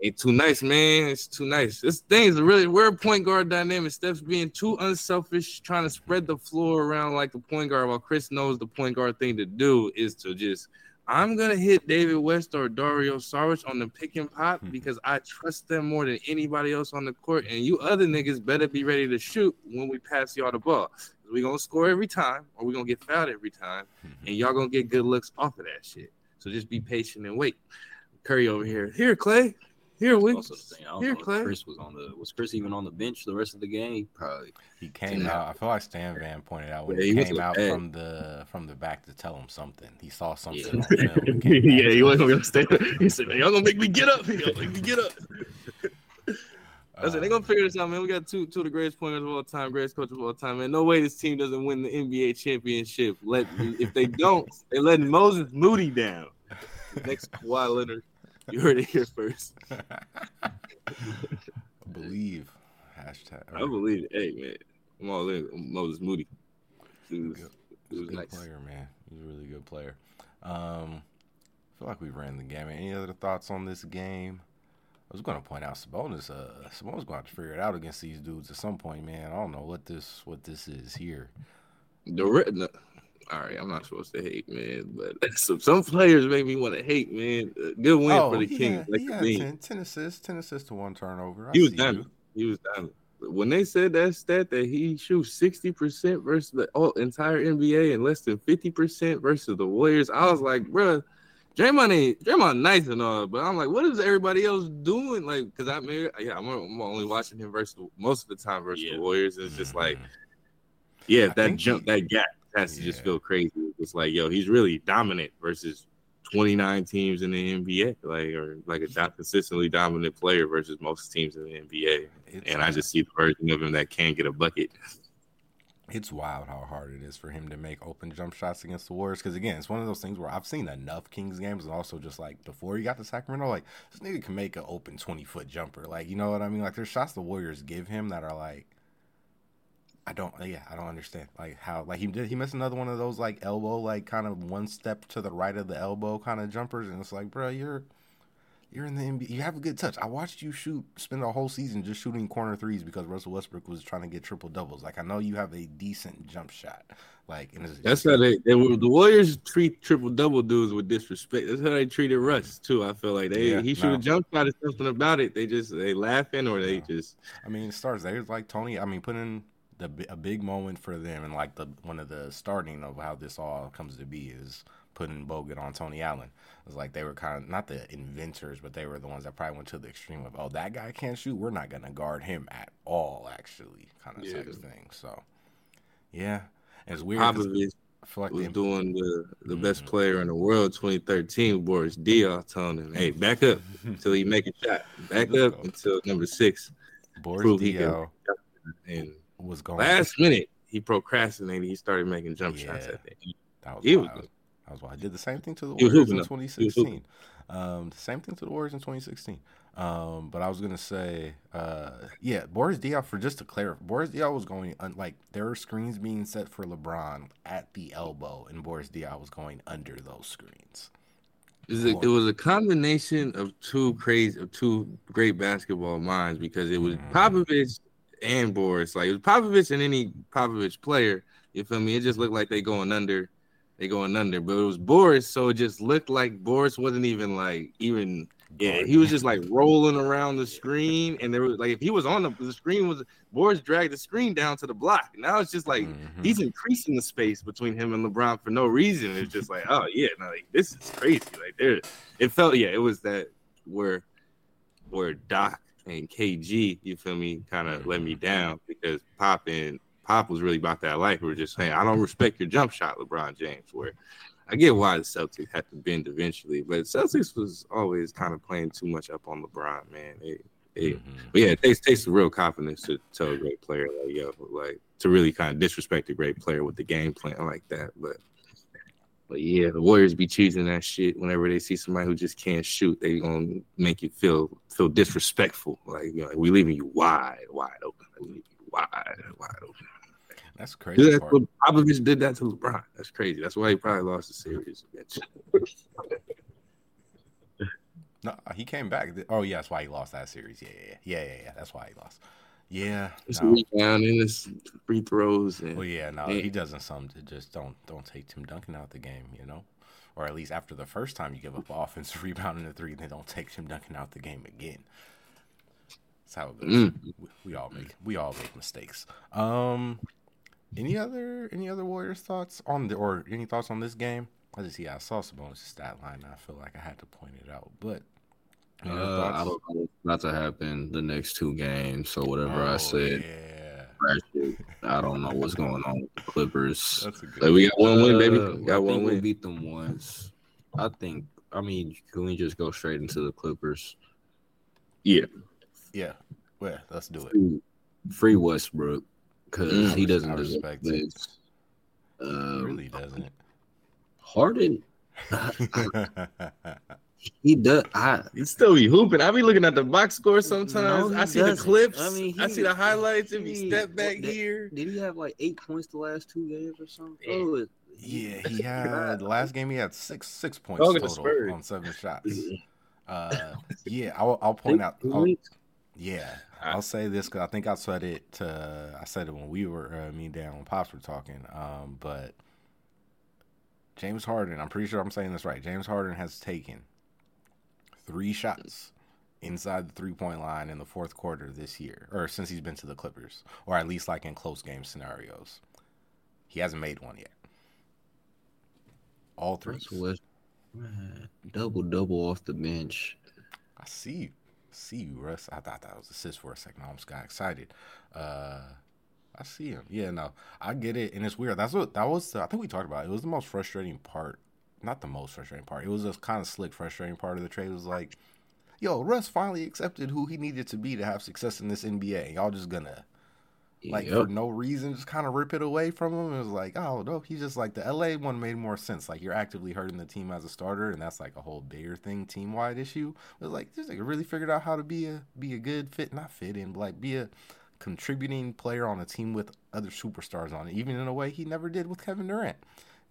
ain't too nice, man. It's too nice. This thing is really we're a point guard dynamic. Steph's being too unselfish, trying to spread the floor around like the point guard, while Chris knows the point guard thing to do is to just I'm gonna hit David West or Dario Saric on the pick and pop Mhm. because I trust them more than anybody else on the court. And you other niggas better be ready to shoot when we pass y'all the ball. We gonna score every time, or we gonna get fouled every time, and y'all gonna get good looks off of that shit. So just be patient and wait. Curry over here. Here, Klay. Here, we Also the thing, I don't Here, Klay. Chris was on the was Chris even on the bench the rest of the game? Probably. He came Yeah. out. I feel like Stan Van pointed out when Yeah, he, he came out bad. from the from the back to tell him something. He saw something Yeah. on film. and came back yeah, he wasn't him. gonna stay. He said, "Man, y'all gonna make me get up. Y'all make me get up." I said, "They gonna Um, figure this out, man. We got two two of the greatest players of all time, greatest coaches of all time, man. No way this team doesn't win the NBA championship. Let if they don't, they letting Moses Moody down. Next Kawhi Leonard, you heard it here first. I believe hashtag. I believe. Hey, man, I'm all in Moses Moody. He was, Good. he He's a was good nice. player, man. He's a really good player. Um, I feel like we ran the gamut. Any other thoughts on this game? I was going to point out Sabonis. Uh, Sabonis going to have to figure it out against these dudes at some point, man. I don't know what this what this is here. The no, all right, I'm not supposed to hate, man, but some some players make me want to hate, man. Good win for the he Kings. had, Like he the had 10, 10 assists, 10 assists to one turnover. I He was see done. He was done. When they said that stat that he shoots 60% versus the oh, entire NBA and less than 50% versus the Warriors, I was like, bruh, Draymond ain't Draymond nice and all, but I'm like, what is everybody else doing? Like, because I mean, yeah, I'm, I'm only watching him versus most of the time versus Yeah. the Warriors. It's just like, Mhm. yeah, I that jump, he- that gap has to just feel crazy. It's like, yo, he's really dominant versus 29 teams in the NBA, like, or like a do- consistently dominant player versus most teams in the NBA. It's, And I just see the version of him that can't get a bucket. it's wild how hard it is for him to make open jump shots against the Warriors. Because again, it's one of those things where I've seen enough Kings games, and also just like before he got to Sacramento, like this nigga can make an open twenty foot jumper. Like you know what I mean? Like there's shots the Warriors give him that are like, I don't, uh, yeah, I don't understand like how like he did he missed another one of those like elbow like kind of one step to the right of the elbow kind of jumpers, and it's like, bro, you're. You're in the NBA. You have a good touch. I watched you shoot, spend a whole season just shooting corner threes because Russell Westbrook was trying to get triple doubles. Like I know you have a decent jump shot. Like That's how they, they were, the Warriors treat triple double dudes with disrespect. That's how they treated Russ too. I feel like they Yeah, he should no. have jump shot or something about it. They just they laughing or they No. just I mean, it starts there. It's like Tony. I mean, putting in the a big moment for them, and like the one of the starting of how this all comes to be is putting Bogut on Tony Allen. It's like they were kind of not the inventors, but they were the ones that probably went to the extreme of, oh, that guy can't shoot. We're not gonna guard him at all, actually, kind of Yeah. type of thing. So, yeah, and it's weird. Popovich like was they, doing the the best Mhm. player in the world 2013. Boris Diaw telling him, "Hey, back up until he make a shot. Back up until number six. Boris Diaw And was going. last minute he procrastinated. He started making jump shots Yeah. at the end. That was was wild. good. That was wild. I did the same thing to the He Warriors in though. He was 2016. Um, the same thing to the Warriors in 2016. Um, but I was gonna say, uh, yeah, Boris Diaw. For just to clarify, Boris Diaw was going un- like there were screens being set for LeBron at the elbow, and Boris Diaw was going under those screens. It was, a, it was a combination of two crazy, of two great basketball minds because it was Mhm. Popovich and Boris. Like it was Popovich and any Popovich player. You feel me? It just looked like they going under, they going under. But it was Boris, so it just looked like Boris wasn't even like even. Yeah, he was just like rolling around the screen, and there was like if he was on the, the screen was Boris dragged the screen down to the block. Now it's just like Mhm. he's increasing the space between him and LeBron for no reason. It's just like, oh yeah, no, like, this is crazy. Like there, it felt yeah, it was that where where Doc and KG, you feel me, kind of let me down because Pop and Pop was really about that life. We were just saying, I don't respect your jump shot, LeBron James. Where I get why the Celtics had to bend eventually, but Celtics was always kind of playing too much up on LeBron, man. They, they, Mhm. but yeah, it takes takes real confidence to tell a great player like yo, like to really kind of disrespect a great player with the game plan like that. But but yeah, the Warriors be choosing that shit whenever they see somebody who just can't shoot. They gonna make you feel feel disrespectful. Like you know, like, we leaving you wide, wide open. We leaving you wide, wide open. That's crazy. that's what Popovich did that to LeBron. That's crazy. That's why he probably lost the series. No, he came back. Oh yeah, that's why he lost that series. Yeah, yeah, yeah, yeah, yeah. That's why he lost. Yeah. It's no. rebound and it's free throws and Well, yeah, no, Yeah. he doesn't. Some to just don't don't take Tim Duncan out the game, you know, or at least after the first time you give up offensive rebound in the three, they don't take Tim Duncan out the game again. That's how it goes. Mm. We, we all make we all make mistakes. Um, any other any other Warriors thoughts on the or any thoughts on this game? I just yeah, I saw Sabonis' stat line. And I feel like I had to point it out, but Uh, I don't know what's about to happen the next two games. So whatever I Oh, said, yeah. I don't know what's going on with the Clippers. that's a good. Like we got one win, baby. Uh, We got one think we'll win. beat them once. I think. I mean, can we just go straight into the Clippers? Yeah. yeah, well, let's do it. Free, free Westbrook because Mm. he doesn't deserve respect it. this. He Um, really doesn't. Harden, he does. I He still be hooping. I be looking at the box score sometimes. No, I see the doesn't. clips. I I mean, I see the highlights. If he he- step back what here, did he have like eight points the last two games or something? Yeah. Oh, it- Yeah, he had the last game. He had six six points Dog total on seven shots. Uh, yeah, I'll, I'll point out. I'll, yeah, I'll say this because I think I said it. To, I said it when we were uh, me and Dan when pops were talking. Um, but James Harden, I'm pretty sure I'm saying this right. James Harden has taken three shots inside the three point line in the fourth quarter this year, or since he's been to the Clippers, or at least like in close game scenarios. He hasn't made one yet. All three. Russell, West, Man, double double off the bench. I see you. see you, Russ. I thought that was assist for a second. I almost got excited. Uh I see him. Yeah, no. I get it. And it's weird. That's what that was the, I think we talked about. It. it was the most frustrating part. Not the most frustrating part. It was a kind of slick frustrating part of the trade. It was like, yo, Russ finally accepted who he needed to be to have success in this NBA. Y'all just gonna like Yep. for no reason, just kind of rip it away from him. It was like, oh no, he's just like the LA one made more sense. Like you're actively hurting the team as a starter, and that's like a whole bigger thing, team wide issue. It was like just like really figured out how to be a be a good fit, not fit in, but like be a contributing player on a team with other superstars on it, even in a way he never did with Kevin Durant.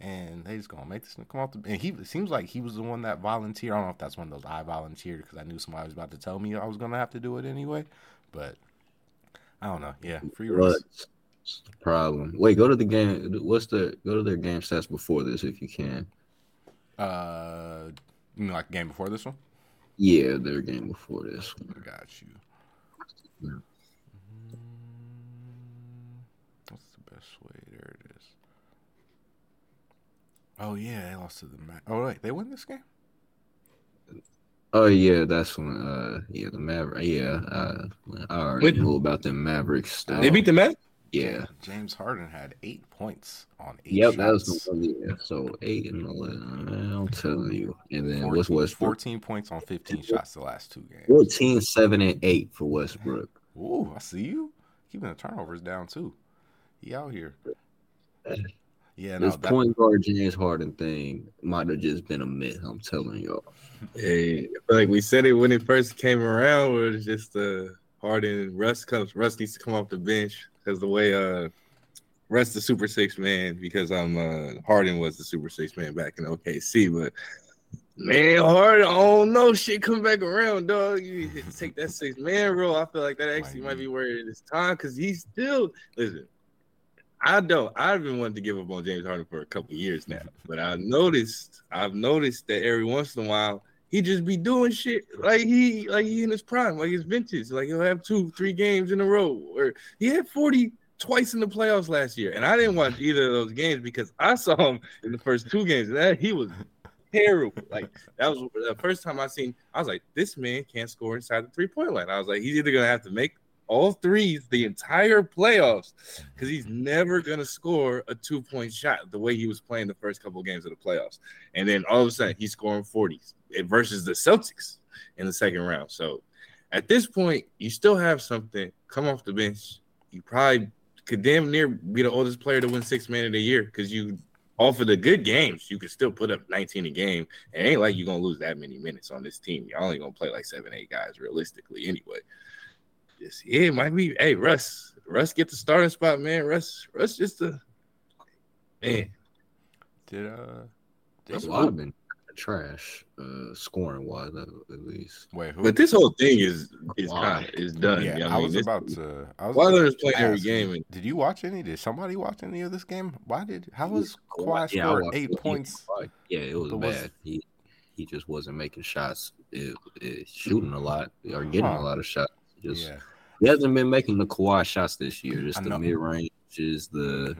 And they just gonna make this come off the. And he it seems like he was the one that volunteered. I don't know if that's one of those I volunteered because I knew somebody was about to tell me I was gonna have to do it anyway. But I don't know. Yeah, free the problem? Wait, go to the game. What's the go to their game stats before this if you can. Uh, you mean like game before this one? Yeah, their game before this. One. I got you. Yeah. What's the best way? There it is. Oh yeah, they lost to the Ma- Oh wait, they win this game. Oh yeah, that's when. Uh, yeah, the Maverick. Yeah, uh, I already Wait. knew about the Mavericks stuff. They beat the Mets. Yeah. James Harden had eight points on eight Yep, shots. that was the one. Yeah, so eight and eleven. Man, I'm telling you. And then 14, what's Westbrook? 14 points on 15 shots the last two games. 14, 7, and eight for Westbrook. Ooh, I see you. Keeping the turnovers down too. He out here. Yeah, no, This that, point guard James Harden thing might have just been a myth. I'm telling y'all. Hey, like we said it when it first came around. Where it's just uh, Harden, Russ comes. Russ needs to come off the bench because the way uh, Russ the Super Six man because I'm uh, Harden was the Super Six man back in OKC, but man, Harden, oh no, shit come back around, dog. You take that six man role. I feel like that actually might be where it is time because he's still listen. I don't. I've been wanting to give up on James Harden for a couple years now, but I noticed. I've noticed that every once in a while he just be doing shit like he like he in his prime, like his vintage. Like he'll have two, three games in a row, or he had forty twice in the playoffs last year, and I didn't watch either of those games because I saw him in the first two games. and That he was terrible. Like that was the first time I seen. I was like, this man can't score inside the three point line. I was like, he's either gonna have to make all threes the entire playoffs because he's never gonna score a two point shot the way he was playing the first couple of games of the playoffs. And then all of a sudden he's scoring 40s versus the Celtics in the second round. So at this point, you still have something. Come off the bench. You probably could damn near be the oldest player to win six man of the year because you off of the good games, you could still put up 19 a game. It ain't like you're gonna lose that many minutes on this team. You're only gonna play like seven, eight guys realistically anyway. Just yeah, it might be. Hey, Russ, Russ get the starting spot, man. Russ, Russ just a man. did uh did That's why I've been trash, uh, scoring wise at at least. wait who? But this whole thing is is kind of is done. yeah, You know I mean? was This- about to. I was Wilder about is playing to every game, and Did you watch any? Did somebody watch any of this game? Why did? How was Yeah, Kawhi I score eight it. points? Yeah, it was But was- bad. He he just wasn't making shots, it, it, shooting a lot or getting Huh. a lot of shots. Just Yeah. He hasn't been making the Kawhi shots this year. Just the mid the Mhm.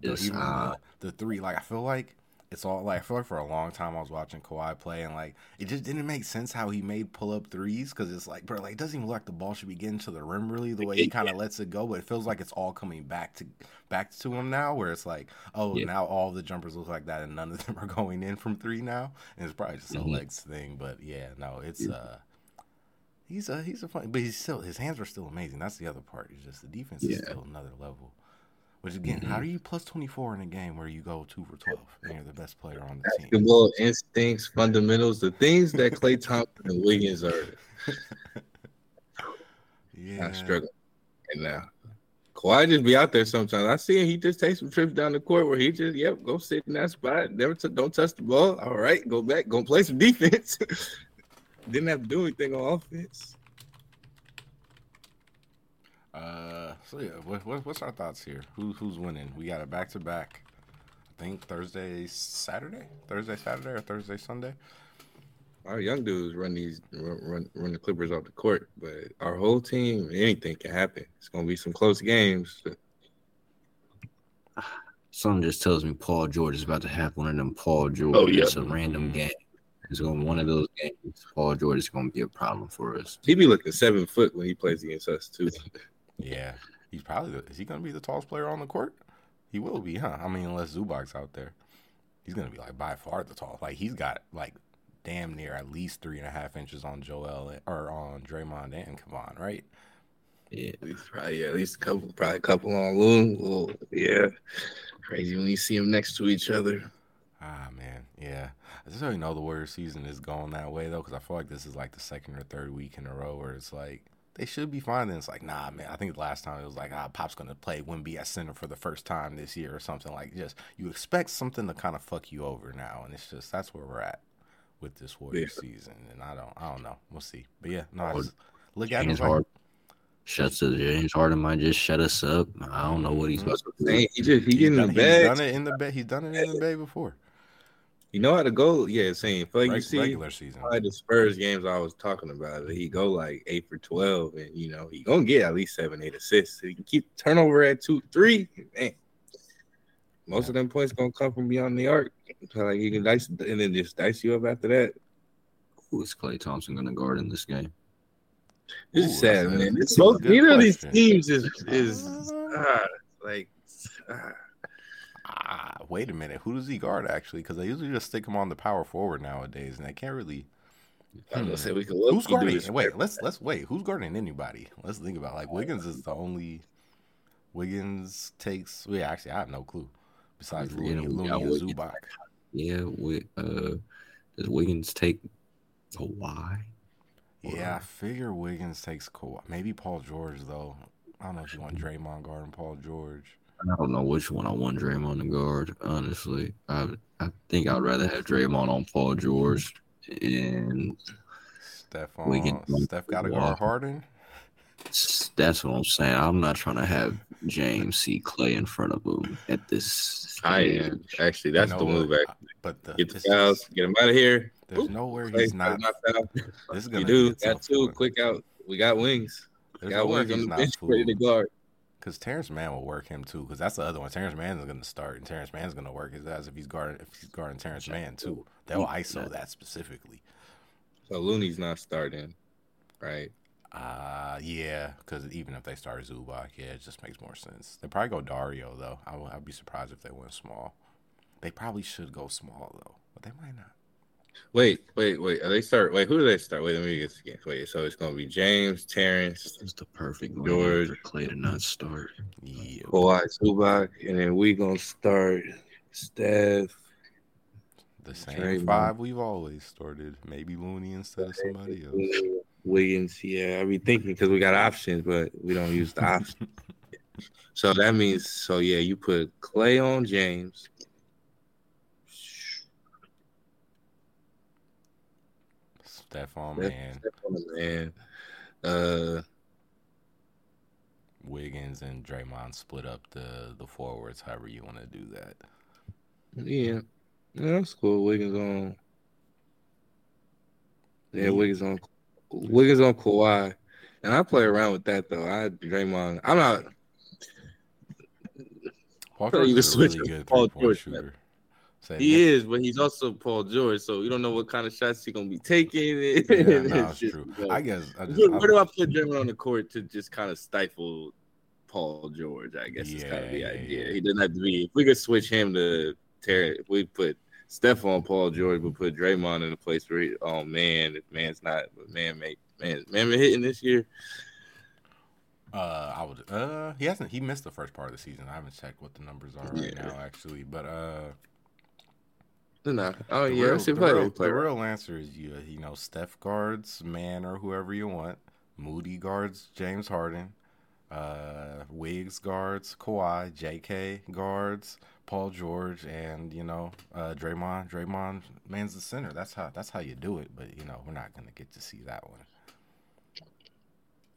The- just even uh, the, the three, like I feel like it's all like I feel like for a long time I was watching Kawhi play and like it just didn't make sense how he made pull up threes because it's like bro, like it doesn't even look like the ball should be getting to the rim really the way he kind of lets it go, but it feels like it's all coming back to back to him now where it's like oh Yeah. now all the jumpers look like that and none of them are going in from three now and it's probably just a Mhm. legs thing, but yeah, no, it's uh. He's a he's a fun, but he's still his hands are still amazing. That's the other part. It's just the defense is still another level. Which again, how mm-hmm. do you plus twenty four in a game where you go two for twelve and you're the best player on the team? basketball instincts, fundamentals, the things that Klay Thompson and Wiggins are Yeah, not struggling right now. Kawhi just be out there sometimes. I see him. He just takes some trips down the court where he just, yep, go sit in that spot. Never t- don't touch the ball. All right, go back, go play some defense. Didn't have to do anything on offense. Uh, so yeah, what, what, what's our thoughts here? Who who's winning? We got a back to back. I think Thursday, Saturday, Thursday, Saturday, or Thursday, Sunday. Our young dudes run these run, run run the Clippers off the court, but our whole team, anything can happen. It's gonna be some close games. Something just tells me Paul George is about to have one of them Paul George. Oh, yeah. It's a random game. It's going to one of those games. Paul George is going to be a problem for us. He be looking seven foot when he plays against us too. Yeah, he's probably the, is he going to be the tallest player on the court? He will be, huh? I mean, unless Zubac's out there, he's going to be like by far the tallest. Like he's got like damn near at least three and a half inches on Joel or on Draymond and Kevon, right? Yeah. At least probably yeah, at least a couple, probably a couple on Loon. Well, yeah, crazy when you see them next to each other. Ah man, yeah. I just already know the Warrior season is going that way though, because I feel like this is like the second or third week in a row where it's like they should be fine. And it's like, nah, man. I think the last time it was like, ah, Pop's gonna play Wemby at center for the first time this year or something like. Just you expect something to kind of fuck you over now, and it's just that's where we're at with this Warriors season. And I don't, I don't know. We'll see. But yeah, no, I just look at it James like, Harden shuts us. James Harden might just shut us up. I don't know what he's supposed to do. Dang, he just he he's getting done, the he's done it in the bay. He's done it in the bay before. You know how to go. Yeah, same. Feel like you see regular season. like the Spurs games I was talking about. He go like eight for twelve, and you know he gonna get at least seven, eight assists. He can keep turnover at two, three. Man, most of them points gonna come from beyond the arc. So like he can dice and then just dice you up after that. Who is Klay Thompson going to guard in this game? It's Ooh, sad, man. that's It's a most, good neither of these teams is is ah, like ah. Ah, wait a minute. Who does he guard actually? Because they usually just stick him on the power forward nowadays, and they can't really. I was Hmm. gonna say we can Who's guarding? Wait, let's let's wait. Who's guarding anybody? Let's think about like Wiggins is the only. Wiggins takes. Well, yeah, actually, I have no clue. Besides I'm Looney, Looney and Zubac. Yeah, we, uh, does Wiggins take Kawhi? Yeah, I figure Wiggins takes Kawhi. Maybe Paul George though. I don't know if you want Draymond guarding Paul George. I don't know which one I want Draymond to guard. Honestly, I I think I'd rather have Draymond on Paul George and Steph Wiggins. on. Steph got to guard Harden. that's what I'm saying. I'm not trying to have James see Klay in front of him at this. I am actually that's You the move. what? Actually. But the, Get the this fouls, is- get him out of here. there's Oop. nowhere Klay, he's not. not. This is gonna You do get that too. Quick out. We got wings. There's got wings on the bench ready to guard. Because Terance Mann will work him too. Because that's the other one. Terance Mann is going to start, and Terance Mann is going to work his ass if he's guarding if he's guarding Terance Mann too. They'll ISO that specifically. So Looney's not starting, right? Uh yeah. Because even if they start Zubac, yeah, it just makes more sense. They probably go Dario though. I would, I'd be surprised if they went small. They probably should go small though, but they might not. Wait, wait, wait. Are they start? Wait, who do they start? Wait, let me get this again. Wait, so it's gonna be James, Terance, It's the perfect George. George for Klay to not start. Yeah. Kawhi, Zubac, and then we gonna start Steph. The same Draymond. five we've always started. Maybe Looney instead of somebody else. Wiggins, yeah, I be thinking because we got options, but we don't use the options. so that means, so yeah, you put Klay on James. Stephon Steph- Man, Steph on the man. Uh, Wiggins, and Draymond split up the the forwards. However you want to do that. yeah, yeah, that's cool. Wiggins on. Yeah. Wiggins on. Wiggins on Kawhi, and I play around with that though. I Draymond. I'm not. Is a really good three point shooter. Say He again? is, but he's also Paul George, so you don't know what kind of shots he's gonna be taking. Yeah, no, it's true. know. I guess. I just, Where, I- where do I put Draymond on the court to just kind of stifle Paul George? I guess is kind of the Yeah, yeah, idea. yeah. He doesn't have to be. If we could switch him to Terry, if we put Steph on Paul George, we put Draymond in a place where, he, oh man, if man's not, but man, make man, man, been hitting this year. Uh, I would. Uh, he hasn't. He missed the first part of the season. I haven't checked what the numbers are right Yeah. now, actually. But uh, Nah. Oh the yeah, real, the, play, real, play. the real answer is you. You know, Steph guards man or whoever you want. Moody guards James Harden. Uh, Wiggs guards Kawhi. J.K. guards Paul George, and you know, uh, Draymond. Draymond man's the center. That's how. That's how you do it. But you know, we're not gonna get to see that one.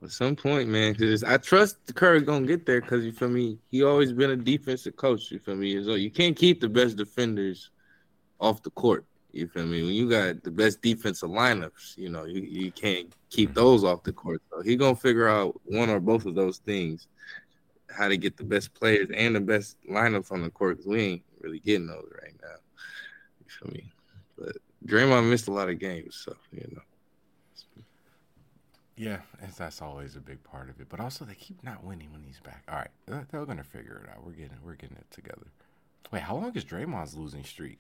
At some point, man, because I trust Curry gonna get there because you feel me. He always been a defensive coach. You feel me? So you can't keep the best defenders off the court. You feel me? When you got the best defensive lineups, you know you, you can't keep mm-hmm. those off the court. So he gonna figure out one or both of those things. how to get the best players and the best lineups on the court because we ain't really getting those right now. You feel me? But Draymond missed a lot of games, so you know. Yeah, and that's always a big part of it. But also, they keep not winning when he's back. All right, they're, they're gonna figure it out. We're getting we're getting it together. Wait, how long is Draymond's losing streak?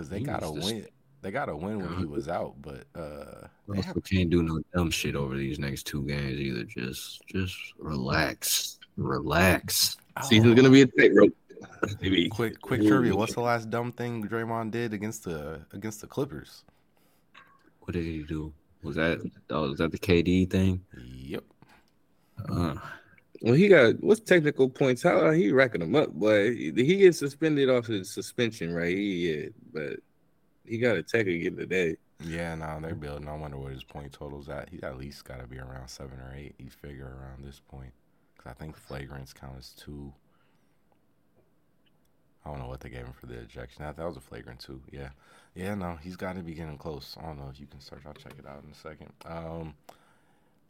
Because they gotta win. They gotta win when he was out, but uh, We they have, also can't do no dumb shit over these next two games either. Just just relax. Relax. Season's gonna be a tightrope. Maybe Oh, quick quick trivia. What's the last dumb thing Draymond did against the against the Clippers? What did he do? Was that oh, was that the KD thing? Yep. Uh, Well, he got what's technical points? How he racking them up? But he, he gets suspended off his suspension, right? He, yeah, but he got a tech again today. Yeah, no, they're building. I wonder what his point total's at. He at least got to be around seven or eight. You figure around this point, because I think flagrants count as two. I don't know what they gave him for the ejection. That that was a flagrant too. Yeah, yeah. No, he's got to be getting close. I don't know if you can search. I'll check it out in a second. Um,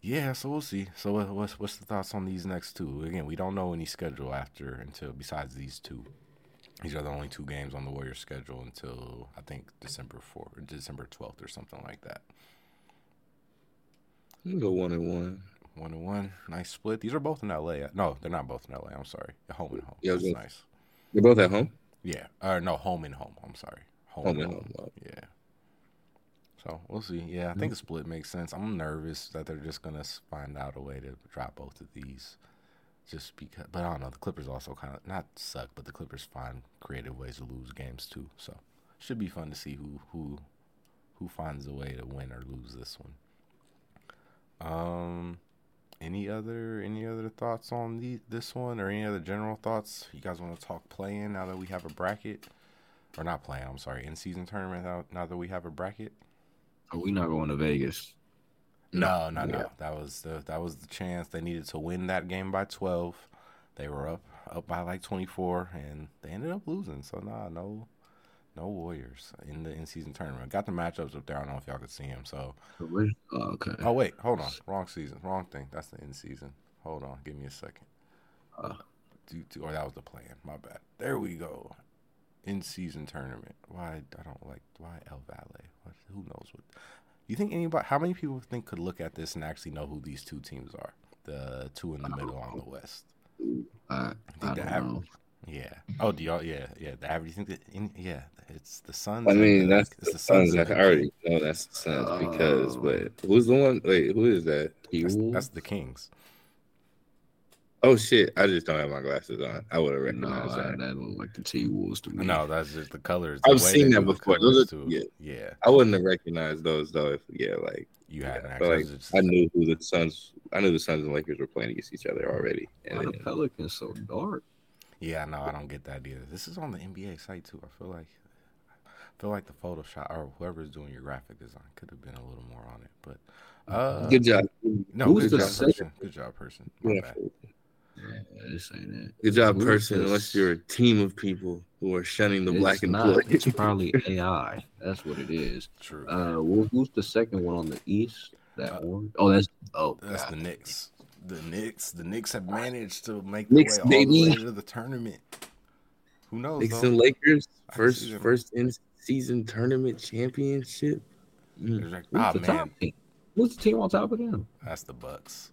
yeah. So we'll see. So what- what's what's the thoughts on these next two? Again, we don't know any schedule after until besides these two. These are the only two games on the Warriors schedule until I think December fourth or December twelfth or something like that. You can go one and one. One and one, nice split. These are both in LA. No, they're not both in LA. I'm sorry. Home and home. Yeah, That's gonna- nice. They're both at home. Yeah. Or no, home and home. I'm sorry. Home, Home and and home. home. Yeah. So we'll see. Yeah, I think a split makes sense. I'm nervous that they're just gonna find out a way to drop both of these, just because. But I don't know. The Clippers also kind of not suck, but the Clippers find creative ways to lose games too. So should be fun to see who who who finds a way to win or lose this one. Um, any other any other thoughts on the this one or any other general thoughts? You guys want to talk playing now that we have a bracket, or not playing? I'm sorry, in season tournament now, now that we have a bracket. Are we not going to Vegas? No, no, no. Yeah. That was the that was the chance they needed to win that game by 12. They were up up by like 24, and they ended up losing. So nah, no, no Warriors in the in season tournament. Got the matchups up there. I don't know if y'all could see them. So Oh, okay. oh wait, hold on, wrong season, wrong thing. That's the in season. Hold on, give me a second. Uh. Do, do, or that was the plan. My bad. There we go. In season tournament. Why I don't like why El Valle? What, who knows what? You think anybody? How many people think could look at this and actually know who these two teams are? The two in the middle on the West. Uh, I, think I the don't average- know. Yeah. Oh, do y'all? Yeah, yeah. The average. You think that? In, yeah, it's the Suns. I and mean, the- that's it's the Suns. and I already know that's the Suns because. Oh. But who's the one? Wait, who is that? That's, that's the Kings. Oh shit! I just don't have my glasses on. I would have no, recognized I, that. that look like the T Wolves to me. No, that's just the colors. I've seen that before. Those are- too. yeah. I wouldn't have recognized those though. If yeah, like You hadn't I, like just- I knew who the Suns. I knew the Suns and Lakers were playing against each other already. Why And the Pelicans so dark? Yeah, no, I don't get that either. This is on the NBA site too. I feel like, I feel like the Photoshop or whoever's doing your graphic design could have been a little more on it. But uh, good job. no, Who's good the job, person. Good job, person. My Yeah. bad. Yeah, this ain't it. Good job, Who's person. Unless you're a team of people who are shunning the It's black not. employee. It's probably AI. That's what it is. True. Uh, who's the second one on the East? That Uh, one? Oh, that's oh, That's God. the Knicks. The Knicks. The Knicks have managed to make their Knicks, way all the way to the tournament. Who knows? Knicks though? and Lakers first first in season tournament championship. Mm. Like- Who's Ah the man, top team? Who's the team on top of them? that's the Bucks.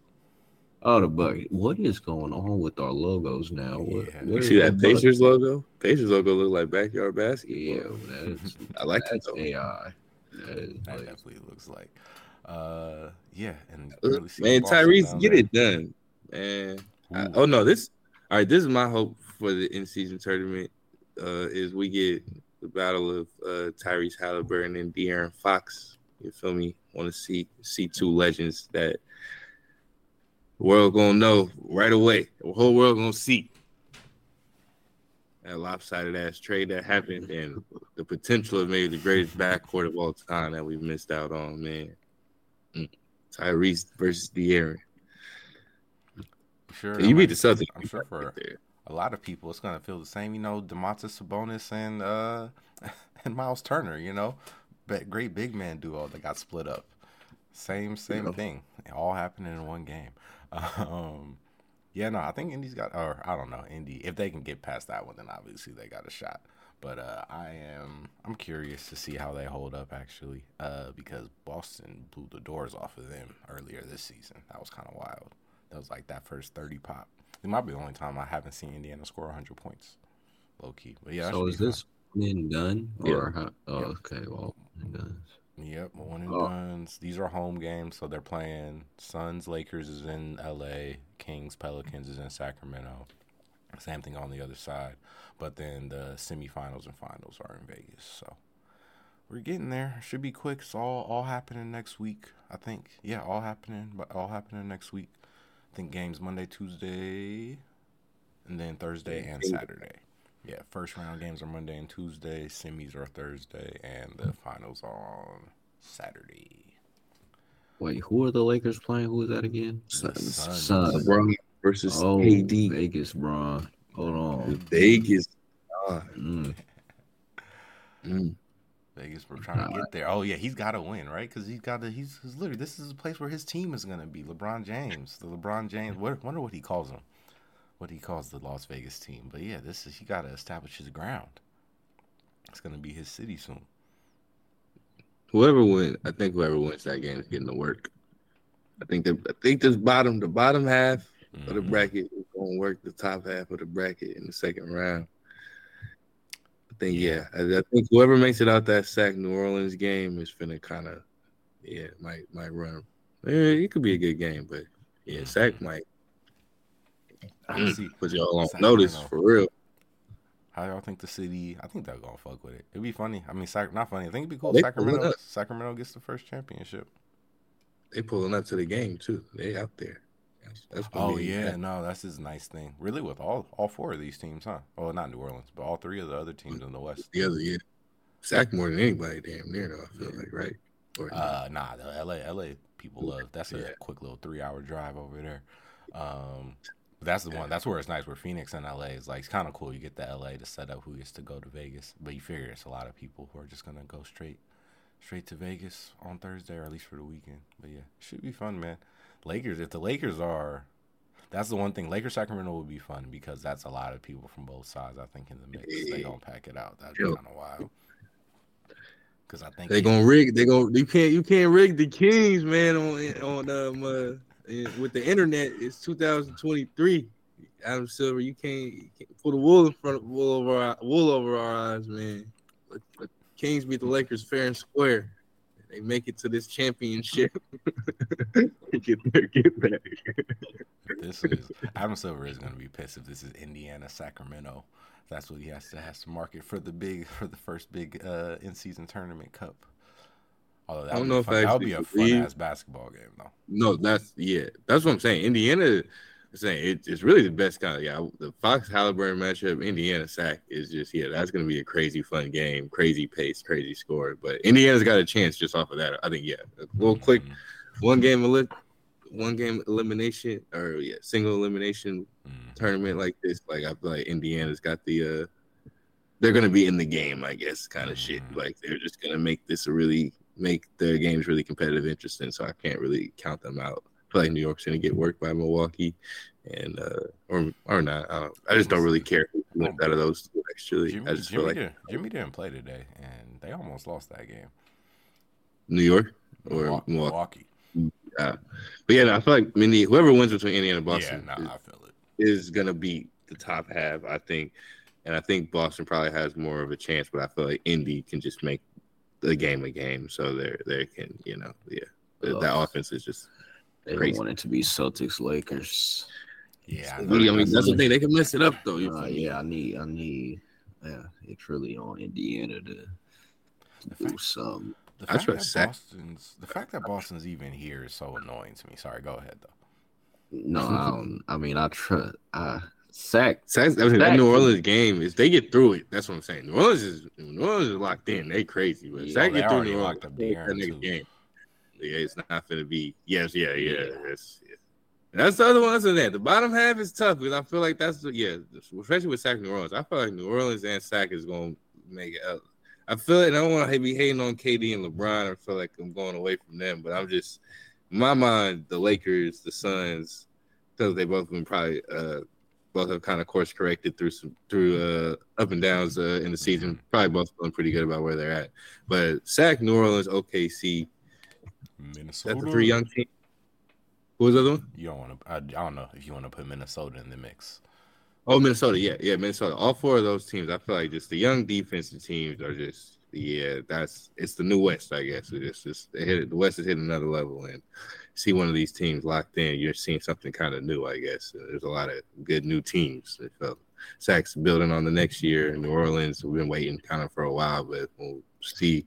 Oh, the Bucks. What is going on with our logos now? What, Yeah. what You see that Bucks? Pacers logo? Pacers logo look like backyard Basket. Yeah, that's I like that. that's though. AI. That is That like- definitely looks like. Uh, yeah, and Uh, really Man, Boston Tyrese, get there. it done, man. I- oh no, this all right. This is my hope for the in season tournament. Uh, is we get the battle of uh, Tyrese Halliburton and De'Aaron Fox. You feel me? Want to see see two legends that the world gonna know right away. The whole world gonna see that lopsided ass trade that happened and the potential of maybe the greatest backcourt of all time that we missed out on. Man, Mm. Tyrese versus De'Aaron. Sure, You beat the Celtics. I'm sure for Right a lot of people, it's gonna feel the same. You know, Domantas Sabonis and uh and Miles Turner. You know, but great big man duo that got split up. Same same Yeah. thing. It all happened in one game. Um, Yeah, no, I think Indy's got, or I don't know, Indy. If they can get past that one, then obviously they got a shot. But uh, I am, I'm curious to see how they hold up actually, uh, because Boston blew the doors off of them earlier this season. That was kind of wild. That was like that first thirty pop. It might be the only time I haven't seen Indiana score 100 points, low key. But yeah, so is this one done? Or how, oh, Yep. okay. Well, one and done. Yep, one and Oh. These are home games, so they're playing. Suns, Lakers is in L.A. Kings, Pelicans is in Sacramento. Same thing on the other side, but then the semifinals and finals are in Vegas. So we're getting there. Should be quick. It's all all happening next week. I think. Yeah, all happening, but all happening next week. I think games Monday, Tuesday, and then Thursday and Saturday. Yeah, first round games are Monday and Tuesday. Semis are Thursday, and the finals are on Saturday. Wait, who are the Lakers playing? Who is that again? Suns. Suns. LeBron versus Oh, KD. Vegas, bro. Hold on. Vegas. Mm. mm. Vegas, we're trying to get there. Oh yeah, he's got to win, right? Because he's got to. He's, he's literally this is a place where his team is gonna be. LeBron James, the LeBron James. What wonder what he calls them, what he calls the Las Vegas team. But yeah, this is he got to establish his ground. It's gonna be his city soon. Whoever wins, I think whoever wins that game is getting to work. I think the I think this bottom the bottom half of the Mhm. bracket is going to work the top half of the bracket in the second round. I think yeah, I, I think whoever makes it out that Sac New Orleans game is gonna kind of yeah might might run. Yeah, it could be a good game, but yeah, Sac might I mm, see. put y'all on notice for real. How y'all think the city? I think they're gonna fuck with it. It'd be funny. I mean, Sac- not funny. I think it'd be cool. They Sacramento. Sacramento gets the first championship. They pulling up to the game too. They out there. That's, that's Oh yeah, no, that's his nice thing. Really, with all all four of these teams, huh? Well, not New Orleans, but all three of the other teams in the West. the other yeah. Sac more than anybody damn near though. I feel like right. Or, Uh, nah, the LA LA people love. That's a Yeah. quick little three hour drive over there. Um, that's the one. That's where it's nice. Where Phoenix and LA is like it's kind of cool. You get the LA to set up who gets to go to Vegas, but you figure it's a lot of people who are just gonna go straight straight to Vegas on Thursday or at least for the weekend. But yeah, should be fun, man. Lakers. If the Lakers are, that's the one thing. Lakers Sacramento would be fun because that's a lot of people from both sides. I think in the mix, they gonna pack it out. That'd be kind of wild. Because I think they're gonna rig. They gonna. You can't. You can't rig the Kings, man. On on um uh, with the internet. It's 2023. Adam Silver. You can't, you can't put a wool in front of wool over our wool over our eyes, man. Let, let Kings beat the Lakers fair and square. They make it to this championship. get there, get back. this is Adam Silver is going to be pissed if this is Indiana Sacramento. That's what he has to has to market for the big for the first big uh, in season tournament cup. Although that I don't know if that would be a fun ass basketball game though. No, that's yeah. That's what I'm saying. Indiana is saying it, it's really the best kind of yeah. The Fox Halliburton matchup, Indiana Sac is just yeah. That's gonna be a crazy fun game, crazy pace, crazy score. But Indiana's got a chance just off of that. I think yeah. A little quick Mhm, one game eli- one game elimination or yeah single elimination mhm. tournament like this. Like I feel like Indiana's got the uh they're gonna be in the game, I guess, kind of shit. Mhm. Like they're just gonna make this a really make their games really competitive, interesting. So I can't really count them out. I feel like New York's gonna get worked by Milwaukee, and uh or or not. I, don't, I just don't really care out of those two. Actually, Jimmy, I just Jimmy, feel like didn't, Jimmy didn't play today, and they almost lost that game. New York or Milwaukee. Milwaukee. Uh, but yeah, no, I feel like I whoever wins between Indiana and Boston Yeah, is- nah, I feel it. is gonna beat the top half, I think. And I think Boston probably has more of a chance, but I feel like Indy can just make the game a game. So they they can, you know, yeah. That, that offense is just They Crazy. want it to be Celtics Lakers. Yeah, I I mean, that's the thing. They can mess it up though. You Uh, yeah, I need, I need, yeah, it's really on Indiana to The do fact- some. The fact that trust Sac. Boston's the fact that Boston's even here is so annoying to me. Sorry, go ahead though. No, I don't. I mean, I trust. I sack. Sac- I mean, that New Orleans game is they get through it. That's what I'm saying. New Orleans is New Orleans is locked in. They crazy, but Yeah, Sac get through New Orleans. That nigga game. Yeah, it's not gonna be. Yes, yeah, yeah. That's yeah. That's the other one. That's the that. The bottom half is tough because I feel like that's the yeah, especially with Sac New Orleans. I feel like New Orleans and Sac is gonna make it up. I feel it. And I don't want to be hating on KD and LeBron. I feel like I'm going away from them, but I'm just in my mind the Lakers, the Suns, because they both been probably uh, both have kind of course corrected through some through uh, up and downs uh, in the season. Probably both feeling pretty good about where they're at. But Sac, New Orleans, OKC, Minnesota. that's the three young teams. Who was the other one? You don't want to. I, I don't know if you want to put Minnesota in the mix. Oh, Minnesota. Yeah, yeah, Minnesota. All four of those teams, I feel like just the young defensive teams are just yeah. That's it's the new West, I guess. It's just they hit the West is hitting another level, and see one of these teams locked in, you're seeing something kind of new, I guess. There's a lot of good new teams. It felt Sac's building on the next year. New Orleans, we've been waiting kind of for a while, but we'll see.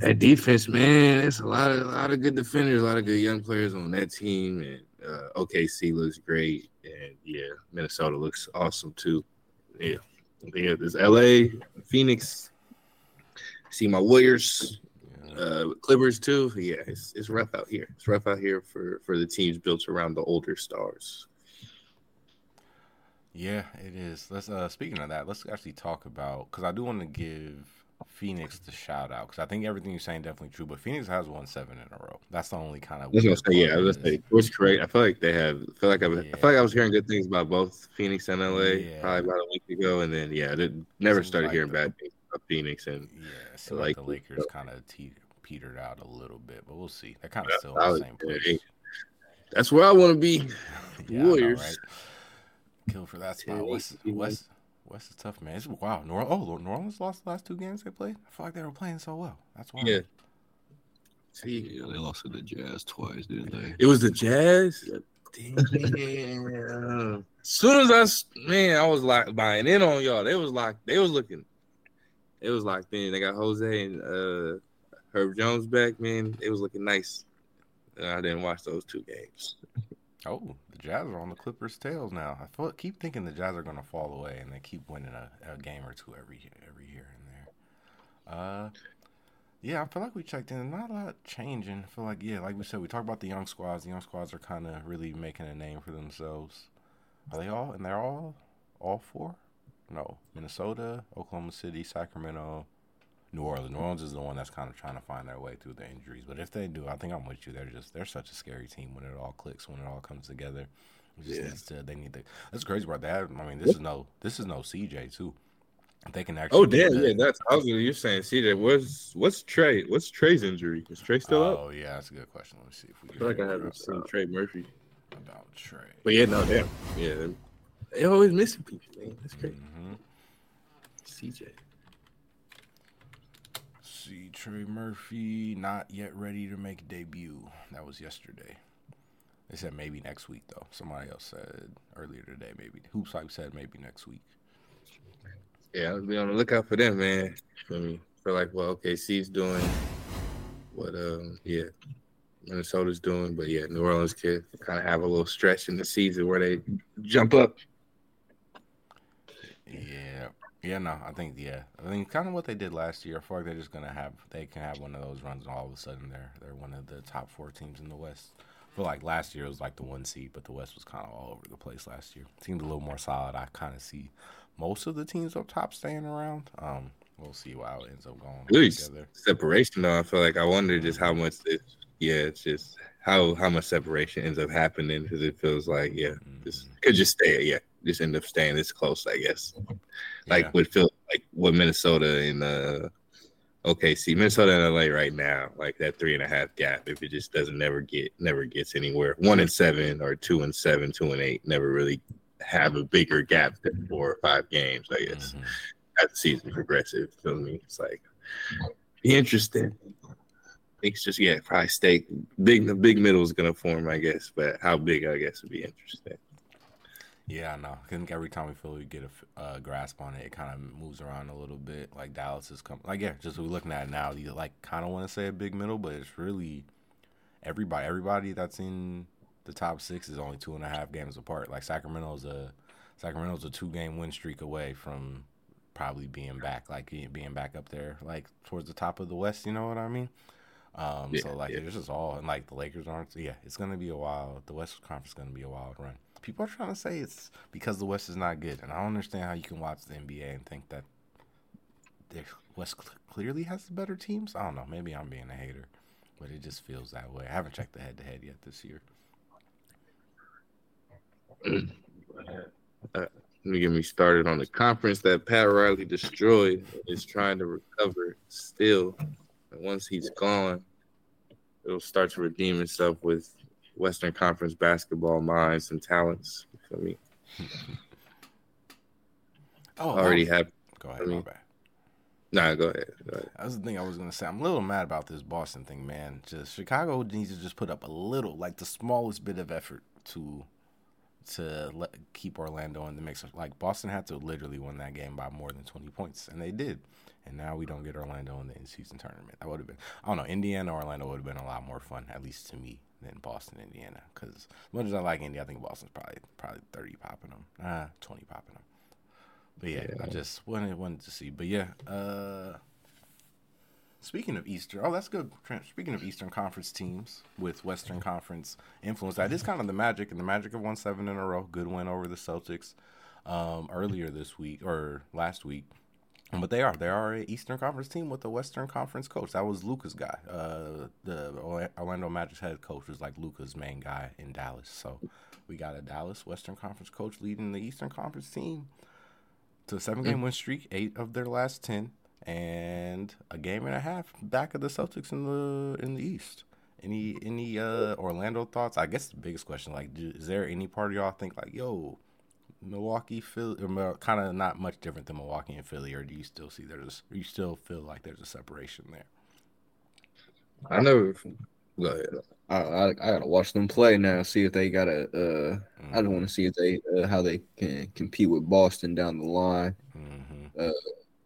That defense, man, it's a lot of a lot of good defenders, a lot of good young players on that team, and uh, OKC looks great, and yeah, Minnesota looks awesome too. Yeah, yeah, there's LA, Phoenix. See my Warriors, Yeah. uh, Clippers too. Yeah, it's it's rough out here. It's rough out here for for the teams built around the older stars. Yeah, it is. Let's uh speaking of that, let's actually talk about because I do want to give Phoenix the shout out because I think everything you're saying is definitely true, but Phoenix has won seven in a row. That's the only kind of I was say, yeah, I was say, what's correct? I feel like they have. I feel like I, was, I feel like I was hearing good things about both Phoenix and LA Yeah. probably about a week ago, and then yeah, I did, never Seems started like hearing the- bad things Phoenix and Yeah, so like, like the Lakers so. kind of te- petered out a little bit, but we'll see. They're kind of still in I the was- same place. they- that's where I want to be. Yeah, I know, Warriors. right? Kill for that spot. West, West, West is tough, man. It's, wow, New Orleans, oh, New Orleans lost the last two games they played. I feel like they were playing so well. That's why. Yeah. See, Yeah, they lost to the Jazz twice, didn't they? it was the Jazz. Damn. soon as I man, I was like buying in on y'all. They was like they was looking. It was locked in. They got Jose and uh Herb Jones back, man. It was looking nice. Uh, I didn't watch those two games. Oh, the Jazz are on the Clippers' tails now. I keep thinking the Jazz are going to fall away, and they keep winning a, a game or two every every year and there. Uh, yeah, I feel like we checked in. Not a lot changing. I feel like yeah, like we said, we talked about the young squads. The young squads are kind of really making a name for themselves. Are they all? And they're all all four? No, Minnesota, Oklahoma City, Sacramento. New Orleans. New Orleans is the one that's kind of trying to find their way through the injuries. But if they do, I think I'm with you. They're just they're such a scary team when it all clicks, when it all comes together. Just Yeah. needs to. They need to. That's crazy about that. I mean, this is no this is no CJ too. If They can oh, actually. Oh damn, yeah, that's I was you're saying CJ. What's what's Trey? What's Trey's injury? Is Trey still up? Oh yeah, that's a good question. Let me see if we I feel like I haven't seen uh, Trey Murphy. about Trey. But yeah, no, damn. Yeah. They always missing people, man. That's crazy. hmm CJ. See Trey Murphy not yet ready to make debut. That was yesterday. They said maybe next week though. Somebody else said earlier today maybe. Hoops Hype said maybe next week. Yeah, I'll be on the lookout for them, man. For mean, feel like well, okay, OKC's doing what um yeah, Minnesota's doing, but yeah, New Orleans could kind of have a little stretch in the season where they jump up. Yeah. Yeah, no, I think yeah. I think kind of what they did last year. I feel like they're just gonna have they can have one of those runs and all of a sudden they're they're one of the top four teams in the West. Feel like last year it was like the one seed, but the West was kind of all over the place last year. Seemed a little more solid. I kind of see most of the teams up top staying around. Um, we'll see how it ends up going Really together. separation though. I feel like I wonder just how much this yeah, it's just how how much separation ends up happening because it feels like yeah, just Mhm. could just stay yeah, just end up staying this close, I guess. Like Yeah. would feel like with Minnesota and uh OKC, Minnesota and LA right now, like that three and a half gap. If it just doesn't never get never gets anywhere, one and seven or two and seven, two and eight, never really have a bigger gap than four or five games. I guess Mhm. as the season progresses. Feel me? It's like be interesting. It's just yeah, probably stay big. The big middle is gonna form, I guess, but how big I guess would be interesting. Yeah, I know. I think every time we feel we get a uh, grasp on it, it kind of moves around a little bit. Like Dallas is coming. Like yeah, just we're looking at it now. You like kind of want to say a big middle, but it's really everybody. Everybody that's in the top six is only two and a half games apart. Like Sacramento's a Sacramento's a two game win streak away from probably being back, like being being back up there, like towards the top of the West. You know what I mean? Um, Yeah, so like yeah. it's just all and like the Lakers aren't. Yeah, it's gonna be a wild. The West Conference is gonna be a wild run. People are trying to say it's because the West is not good, and I don't understand how you can watch the NBA and think that the West clearly has the better teams. I don't know. Maybe I'm being a hater, but it just feels that way. I haven't checked the head to head yet this year. Uh, let me get me started on the conference that Pat Riley destroyed is trying to recover still. And once he's gone, it'll start to redeem itself with Western Conference basketball minds and talents. You feel me? Oh, Already have. Go ahead. I mean- my bad. Nah, go ahead. Go ahead. That's the thing I was gonna say. I'm a little mad about this Boston thing, man. Just Chicago needs to just put up a little, like the smallest bit of effort to to let, keep Orlando in the mix. Like Boston had to literally win that game by more than 20 points, and they did. And now we don't get Orlando in the in-season tournament. That would have been, I don't know, Indiana or Orlando would have been a lot more fun, at least to me, than Boston Indiana. Because as much as I like Indy, I think Boston's probably probably 30 popping them, ah, 20 popping them. But yeah, I just wanted wanted to see. But yeah, uh, Speaking of Eastern, oh, that's good. Speaking of Eastern Conference teams with Western Conference influence, that is kind of the Magic, and the Magic of one seven in a row. Good win over the Celtics um, earlier this week or last week. But they are they are a Eastern Conference team with a Western Conference coach. That was Luka's guy. Uh, the Orlando Magic's head coach was like Luka's main guy in Dallas. So we got a Dallas Western Conference coach leading the Eastern Conference team to a seven game win streak, eight of their last ten and a game and a half back of the Celtics in the in the East. Any any uh Orlando thoughts? I guess the biggest question, like, do, is there any part of y'all think like, yo, Milwaukee, Philly, kind of not much different than Milwaukee and Philly, or do you still see there's, or you still feel like there's a separation there? I never. Ahead. I, I, I gotta watch them play now. See if they gotta. Uh, I Mm-hmm. don't want to see if they uh, how they can compete with Boston down the line. Mm-hmm.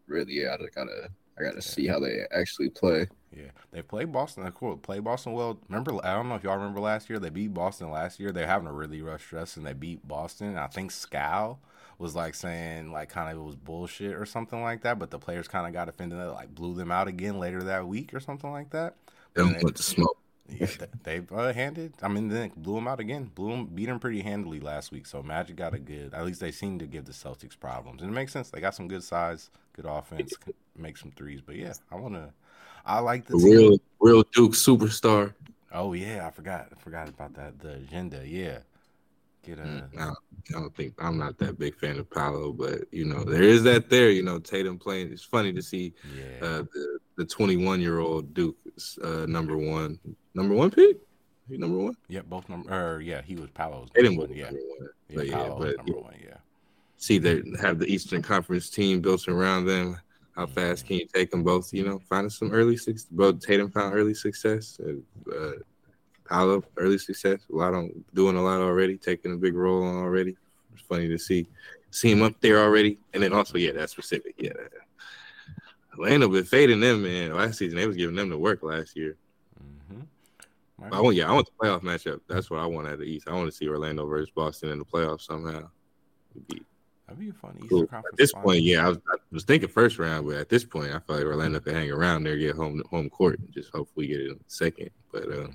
Really, yeah, I just gotta. I gotta see how they actually play. Yeah, they played Boston. They cool. Play Boston well. Remember, I don't know if y'all remember last year. They beat Boston last year. They're having a really rough stress, and they beat Boston. I think Scal was like saying like kind of it was bullshit or something like that. But the players kind of got offended. That like blew them out again later that week or something like that. They- want the smoke. Yeah, they, they uh, handed. I mean, they blew them out again. Blew them, beat them pretty handily last week. So Magic got a good. At least they seem to give the Celtics problems, and it makes sense. They got some good size, good offense, make some threes. But yeah, I want to. I like the A team. real, real Duke superstar. Oh yeah, I forgot. I forgot about that. The agenda. Yeah, get a. Mm, I, don't, think I'm not that big fan of Paolo, but you know there is that there. You know Tatum playing. It's funny to see Yeah. uh, the the 21 year old Duke is, uh, number one, number one pick. He number one. yep. Both number. Or yeah, he was Palos. Tatum was. Yeah. number one. Yeah. But yeah, Paolo but number one. Yeah. see they have the Eastern Conference team built around them. How fast can you take them both? You know, finding some early success. Both Tatum found early success. Uh, uh, Paolo early success. A lot on doing a lot already, taking a big role on already. It's funny to see see him up there already, and then also yeah, that's specific. Yeah, Orlando been fading them man. Last season they was giving them the work last year. Mm-hmm. I want yeah, I want the playoff matchup. That's what I want at the East. I want to see Orlando versus Boston in the playoffs somehow. It'd be That'd be a fun Eastern cool. Conference. At this final. point, yeah, I was, I was thinking first round, but at this point, I feel like Orlando could hang around there, get home home court, and just hopefully get it in second. But uh, Mhm.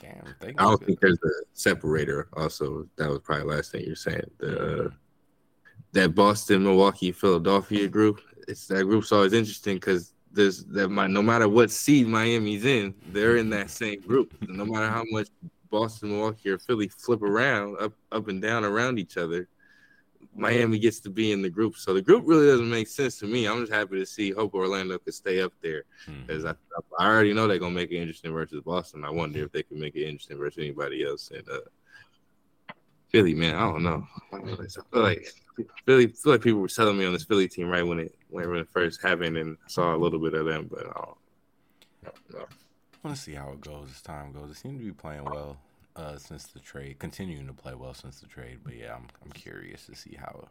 Damn. They I don't think there's a separator. Also, that was probably the last thing you're saying. The uh, that Boston, Milwaukee, Philadelphia group. It's that group's always interesting because there's that might no matter what seed Miami's in, they're in that same group. no matter how much Boston, Milwaukee, or Philly flip around up up and down around each other, Miami gets to be in the group. So the group really doesn't make sense to me. I'm just happy to see Hope Orlando could stay up there because I, I already know they're gonna make it interesting versus Boston. I wonder if they can make it interesting versus anybody else. And uh, Philly, man, I don't know. I feel like Philly, feel like people were selling me on this Philly team right when it when it first happened, and I saw a little bit of them, but I don't, I don't know. I want to see how it goes as time goes. They seem to be playing well uh, since the trade, continuing to play well since the trade. But yeah, I'm I'm curious to see how.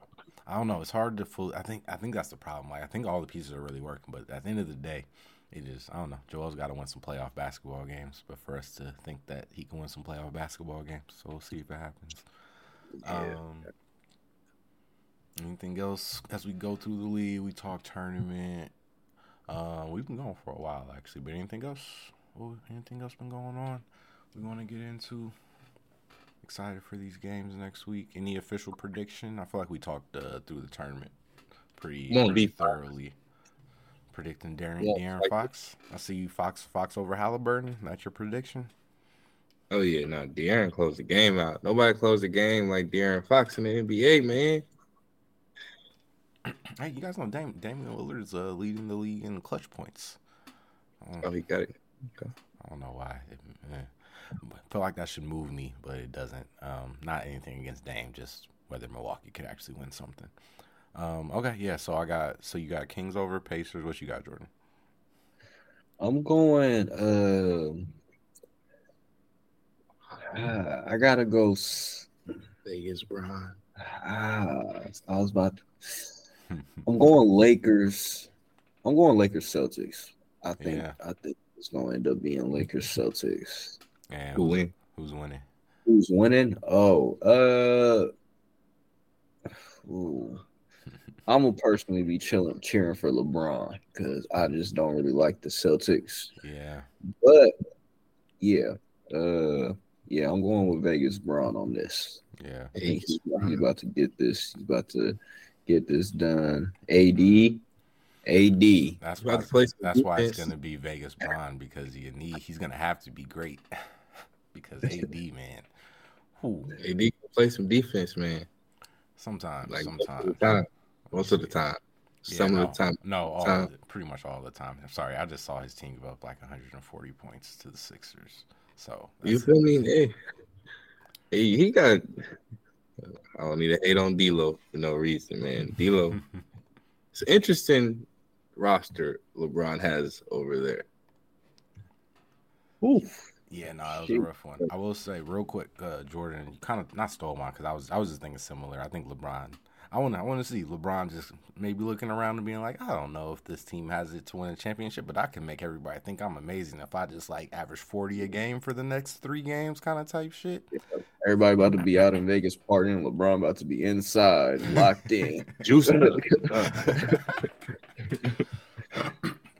I don't know. It's hard to fully. I think I think that's the problem. Like I think all the pieces are really working, but at the end of the day, it is. I don't know. Joel's got to win some playoff basketball games, but for us to think that he can win some playoff basketball games, so we'll see if it happens. Um, anything else as we go through the league? We talk tournament. Uh, we've been going for a while actually, but anything else? Anything else been going on? We want to get into. Excited for these games next week. Any official prediction? I feel like we talked uh, through the tournament pretty, Won't pretty be thoroughly. Predicting De'Aaron, Won't De'Aaron like- Fox. I see you Fox Fox over Halliburton. That's your prediction. Oh yeah, no, De'Aaron closed the game out. Nobody closed the game like De'Aaron Fox in the NBA, man. Hey, you guys know Dam- Damian Lillard's uh, leading the league in clutch points. Oh, he got it. I don't know why. It, eh. Feel like that should move me, but it doesn't. Um, not anything against Dame, just whether Milwaukee could actually win something. Um, okay, yeah. So I got. So you got Kings over Pacers. What you got, Jordan? I'm going. Um, ah, I gotta go. Vegas, Bron. Ah, I was about. To, I'm going Lakers. I'm going Lakers Celtics. I think. Yeah. I think it's going to end up being Lakers Celtics. And Who who's, win? who's winning? Who's winning? Oh, uh, ooh. I'm gonna personally be chilling, cheering for LeBron because I just don't really like the Celtics. Yeah. But yeah, uh, yeah, I'm going with Vegas Bron on this. Yeah. He's, he's about to get this. He's about to get this done. AD, AD. That's why. to play some That's why it's gonna be Vegas Bron because you need. He's gonna have to be great because AD man. Who? AD can play some defense, man. Sometimes. Like most of sometimes. the time. Most of the time. Yeah, Some no, of the time. No, all time. of the- pretty much all the time. I'm sorry, I just saw his team give up like 140 points to the Sixers. So You that's- feel me? Hey, hey, he got. I don't need to hate on D'Lo for no reason, man. D'Lo, it's an interesting roster LeBron has over there. Oof. Yeah, no, it was a rough one. I will say real quick, uh, Jordan, kind of not stole mine because I was I was just thinking similar. I think LeBron. I want I want to see LeBron just maybe looking around and being like, I don't know if this team has it to win a championship, but I can make everybody think I'm amazing if I just like average 40 a game for the next three games, kind of type shit. Everybody about to be out in Vegas partying. LeBron about to be inside, locked in. Juice.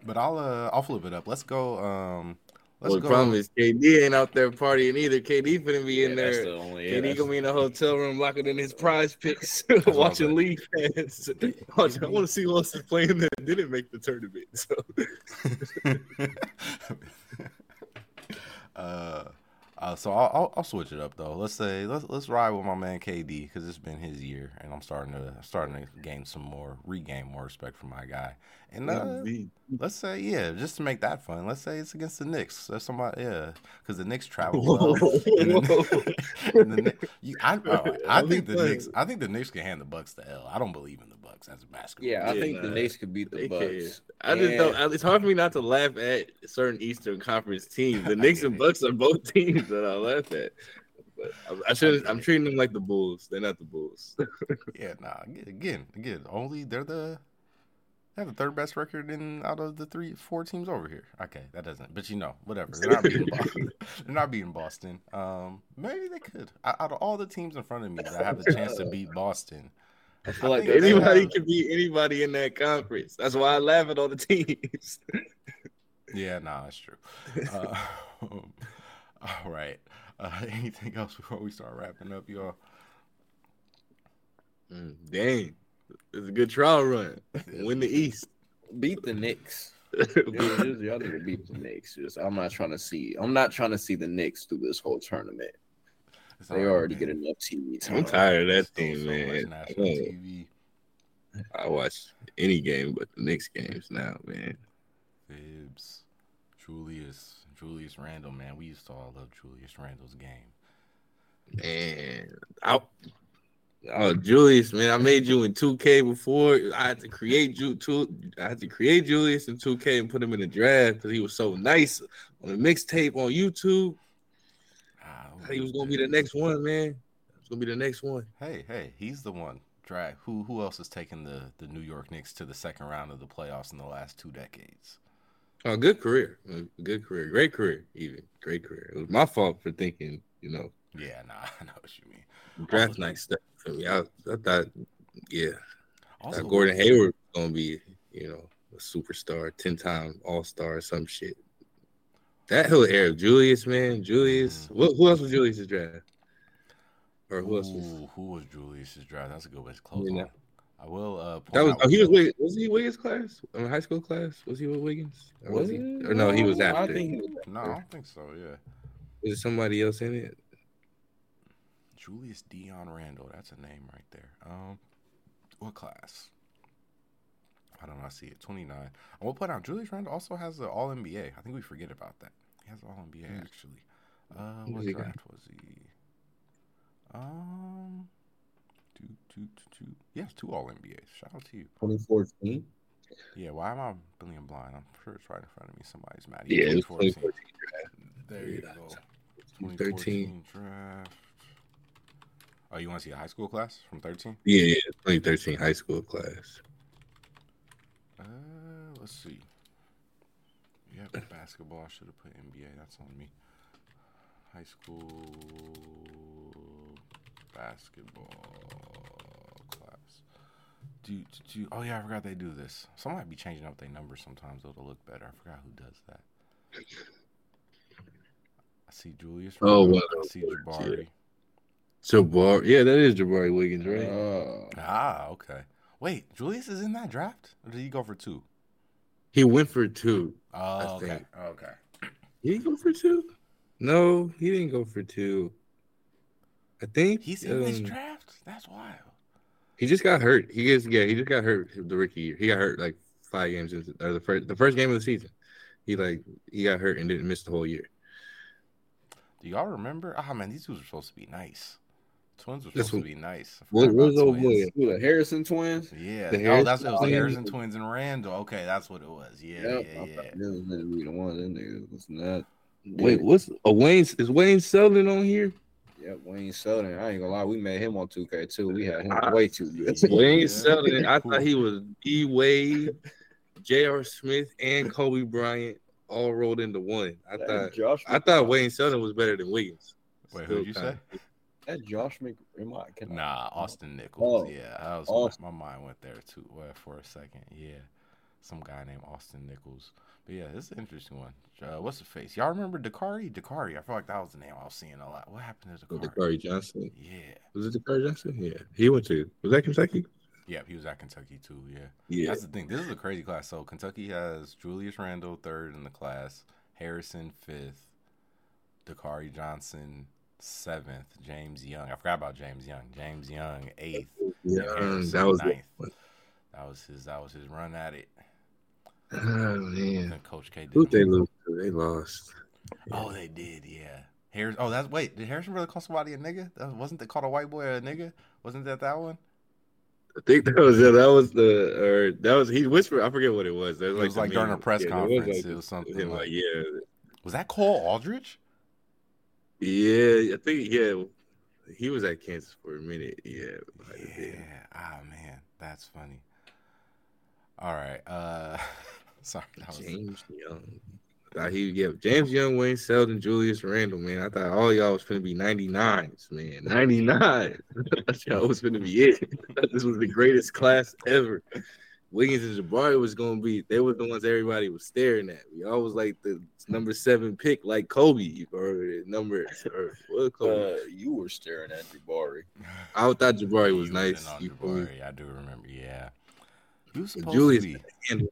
But I'll uh I'll flip it up. Let's go. Um, let's well, the go. problem is KD ain't out there partying either. KD finna be in Yeah, that's there. the only- yeah, KD gonna be in a hotel room locking in his PrizePicks, watching saying. league fans. Watch- I want to see who else is playing that didn't make the tournament. So uh, uh, so I'll, I'll I'll switch it up though. Let's say let's let's ride with my man KD because it's been his year, and I'm starting to starting to gain some more regain more respect for my guy. And uh, let's say yeah, just to make that fun. Let's say it's against the Knicks. There's somebody yeah, because the Knicks travel well. And the, and the, you, I, uh, I think the. Knicks. I think the Knicks can hand the Bucks the L. I don't believe in the Bucks as a basketball. Yeah, I Yeah, think the nah. Knicks could beat the They Bucks. I just don't. It's hard for me not to laugh at certain Eastern Conference teams. The Knicks and Bucks are both teams that I laugh at. But I, I shouldn't. I'm treating them like the Bulls. They're not the Bulls. Yeah, nah. Again, again, only they're the they have the third best record in out of the three, four teams over here. Okay, that doesn't. But you know, whatever. They're not beating Boston. they're not beating Boston. Um, maybe they could. Out out of all the teams in front of me that have the chance to beat Boston, I feel like think Anybody have- can beat anybody in that conference. That's why I laugh at all the teams. yeah, nah, that's true. Uh, all right. Uh, anything else before we start wrapping up, y'all? Mm, dang, it's a good trial run. Win the East. beat the Knicks. Y'all need to beat the Knicks. Just, I'm not trying to see. I'm not trying to see the Knicks through this whole tournament. It's They all right, already man. get enough TV I'm tired of that Still team, so man. much national I, TV. I watch any game but the Knicks games now, man. Fibs, Julius, Julius Randle, man. We used to all love Julius Randle's game. Man, I, oh Julius, man, I made you in 2K before. I had to create you two. I had to create Julius in 2K and put him in the draft because he was so nice on the mixtape on YouTube. He was gonna be the next one, man. Was gonna be the next one. Hey, hey, he's the one. Drag. Who who else has taken the the New York Knicks to the second round of the playoffs in the last two decades? Oh, good career, A good career, great career, even great career. It was my fault for thinking, you know, Yeah, nah, I know what you mean. draft night stuff for me. I, I thought, yeah, Also, thought Gordon Hayward was gonna be, you know, a superstar, ten time All Star, some shit. That whole era, Julius, man, Julius. What, who else was Julius's draft? Or who else was? Who was Julius's draft? That's a good way to close Yeah. I will. Uh, That was. out- Oh, he was. Was he Wiggins class? In high school class? Was he with Wiggins? Or was he? Or no, he was I after. think he was No, I don't think so. Yeah. Is there somebody else in it? Julius Dion Randle. That's a name right there. Um, what class? I don't know. I see it. 29. I'm going put out Julius Randle also has an All NBA. I think we forget about that. He has an All NBA, Hmm. actually. Uh, what draft was he? Um, two, two, two, two. He has two All NBAs. Shout out to you. 2014. Yeah, why am I billion blind? I'm sure it's right in front of me. Somebody's mad. Yeah, it 2014. 2014 There you Yeah. go. 2013. 2013 draft. Oh, you want to see a high school class from 13? Yeah, yeah, 2013 high school class. Let's see. Yeah, basketball. I should have put NBA. That's on me. High school basketball class. Do, do, do oh yeah, I forgot they do this. Some might be changing up their numbers sometimes though to look better. I forgot who does that. I see Julius. Oh, Randle. well, I see yeah. Jabari. Jabari, yeah, that is Jabari Wiggins, right? Uh, Ah, okay. Wait, Julius is in that draft, or did he go for two? He went for two. Oh, okay, okay. Did he go for two? No, he didn't go for two. I think He's in this um, draft. That's wild. He just got hurt. He gets yeah, he just got hurt the rookie year. He got hurt like five games into or the first the first game of the season. He like he got hurt and didn't miss the whole year. Do y'all remember? Ah, man, these dudes were supposed to be nice. Twins were That's supposed to be nice. I What was about old boy? who the Harrison twins? Yeah. The oh, Harrison that's it. Was the? Harrison twins and Randle. Okay, that's what it was. Yeah, Yep, yeah, yeah. thought This was gonna be the one of them niggas. Listen to that. Wait, what's oh, Wayne? Is Wayne Selden on here? Yep, Wayne Selden. I ain't gonna lie, we made him on 2K too. We had him Ah, way too good. Wayne Yeah. Selden. I thought he was D Wade, J.R. Smith, and Kobe Bryant all rolled into one. I That thought Josh I thought Wayne Selden was better than Wiggins. Wait, who'd you say? kinda- that Josh Mc am I- can I- Nah, Austin Nichols. Oh, yeah, that was Austin. My, my mind went there too well, for a second. Yeah, some guy named Austin Nichols. But yeah, this is an interesting one. Uh, what's the face? Y'all remember Dakari? Dakari. I feel like that was the name I was seeing a lot. What happened to With Dakari? Dakari Johnson. Yeah, Was it Dakari Johnson? Yeah. He went to was that Kentucky? yeah, he was at Kentucky too. Yeah. Yeah. That's the thing. This is a crazy class. So Kentucky has Julius Randle third in the class, Harrison fifth, Dakari Johnson seventh, James Young. I forgot about James Young. James Young eighth. Yeah, that was ninth. That was his. That was his run at it. Oh man. Coach K. Did Who they lose? They lost. Oh, they did. Yeah. Harris. Oh, that's wait. Did Harrison really call somebody a nigga? That wasn't they called a white boy a nigga? Wasn't that that one? I think that was yeah, that was the or that was he whispered. I forget what it was. It was the like during a press there conference. like- It was something like- like yeah, Was that Cole Aldrich? Yeah. I think yeah. He was at Kansas for a minute. Yeah. might. Yeah. Ah man, that's funny. All right. Uh, sorry. That was, James Young. I thought he yeah, James Young, Wayne Selden, Julius Randle, man. I thought all y'all was gonna be 99s, man. 99. I thought y'all was gonna be it. This was the greatest class ever. Wiggins and Jabari was gonna be they were the ones everybody was staring at. We always like the number seven pick, like Kobe or number or what Kobe. Uh, you were staring at Jabari. I thought Jabari was He nice. You? Jabari, I do remember. Yeah. He was supposed Julius- to be.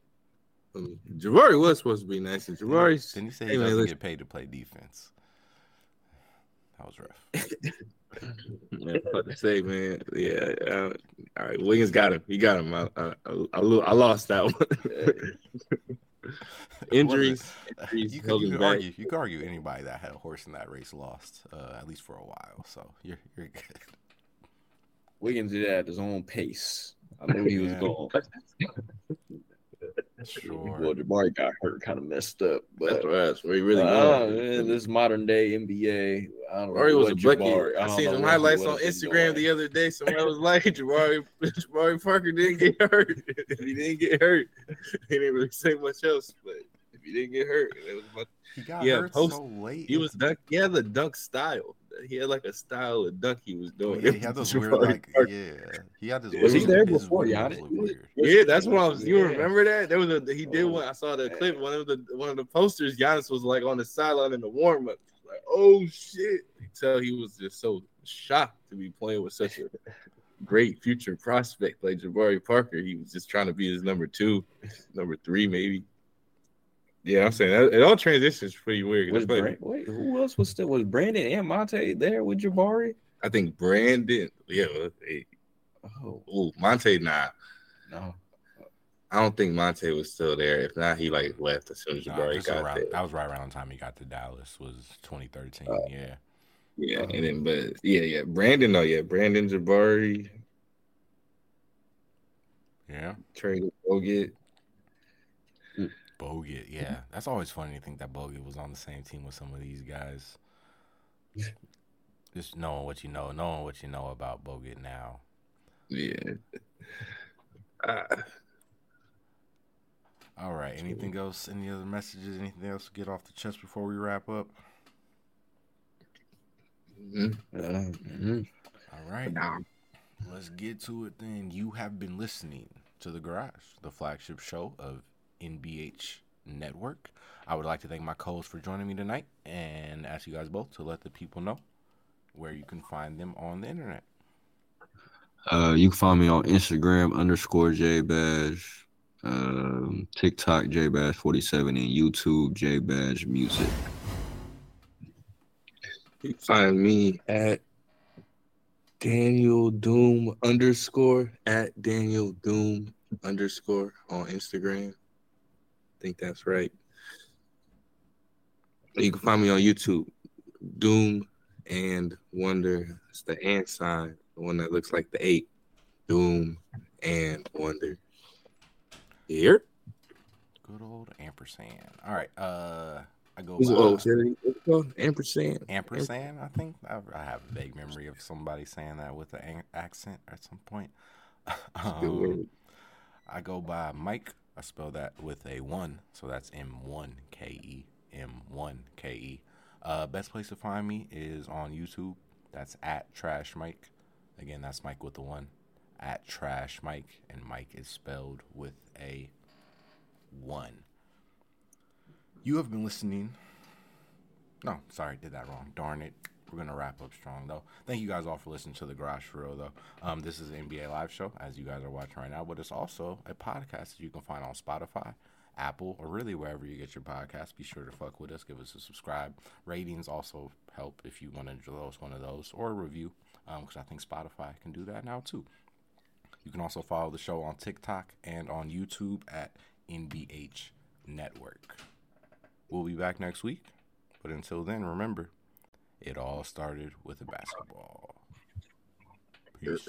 Um, Jabari was supposed to be nice, and Jabari Didn't he say Hey, he man, doesn't listen. get paid to play defense? That was rough. Yeah, what to say, man. Yeah. Uh, all right. Wiggins got him. He got him. I, I, I, I lost that one. injuries. injuries You held could, you could argue. You could argue anybody that had a horse in that race lost, uh, at least for a while. So you're you're good. Wiggins did it at his own pace. I knew he was Yeah. going. Sure. Well, Jabari got hurt, kind of messed up. That's But right. That's where he really uh, man, this modern day NBA, I don't know. Jabari was a what. Jabari- I, don't seen some highlights on was doing. Instagram the other day. Somebody was like, Jabari, Jabari Parker didn't get hurt. if he didn't get hurt, he didn't really say much else. But if he didn't get hurt, it was about He got Yeah, hurt post- so late. He was dunk. He had the duck style. He had like a style of duck he was doing. yeah, he had those weird like Parker. yeah. He had this. Was he there before moves Giannis? weird. Yeah, that's what I was. You Yeah. remember that? There was a he did Oh, one. I saw the man. clip. One of the one of the posters. Giannis was like on the sideline in the warm up. Like, oh shit! You tell he was just so shocked to be playing with such a great future prospect like Jabari Parker. He was just trying to be his number two, number three, maybe. Yeah, I'm saying that, it all transitions pretty weird. Was I, feel like- Brand, wait, who else was still was Brandon and Monta there with Jabari? I think Brandon, yeah, hey, Oh ooh, Monta, nah. no, I don't think Monta was still there. If not, he like left as soon as Nah, Jabari this is got around- there. that was right around the time he got to Dallas. Was 2013. Uh, yeah. Yeah, and then but yeah, yeah, Brandon, though, yeah, Brandon Jabari Yeah. traded Bogut. Bogut, yeah. That's always funny to think that Bogut was on the same team with some of these guys. Just knowing what you know, knowing what you know about Bogut now. Yeah. Uh, All right. Anything else? Any other messages? Anything else to get off the chest before we wrap up? mhm. Uh, mhm. All right. Nah. Let's get to it then. You have been listening to The Garage, the flagship show of NBH Network. I would like to thank my co hosts for joining me tonight and ask you guys both to let the people know where you can find them on the internet. Uh, you can find me on Instagram underscore JBadge, um, TikTok JBadge47, and YouTube JBadge Music. You can find me at Daniel Doom underscore at Daniel Doom underscore on Instagram. I think that's right. You can find me on YouTube, Doom and Wonder. It's the and sign, the one that looks like the eight. Doom and Wonder. Here. Good old ampersand. All right. Uh, I go Who's by what's it called? Ampersand. ampersand. I think I, I have a vague memory of somebody saying that with an accent at some point. Good Um, word. I go by Mike. I spell that with a one, so that's M one K E M one K E. Uh, best place to find me is on YouTube. That's at Trash Mike. Again, that's Mike with the one. At Trash Mike, and Mike is spelled with a one. You have been listening. No, sorry, did that wrong. Darn it. We're gonna wrap up strong though. Thank you guys all for listening to the Garage for Real though. Um, this is an NBA live show as you guys are watching right now, but it's also a podcast that you can find on Spotify, Apple, or really wherever you get your podcast. Be sure to fuck with us. Give us a subscribe. Ratings also help if you want to those one of those or a review, because I think Spotify can do that now too. You can also follow the show on TikTok and on YouTube at NBH Network. We'll be back next week, but until then, remember, it all started with a basketball. Peace.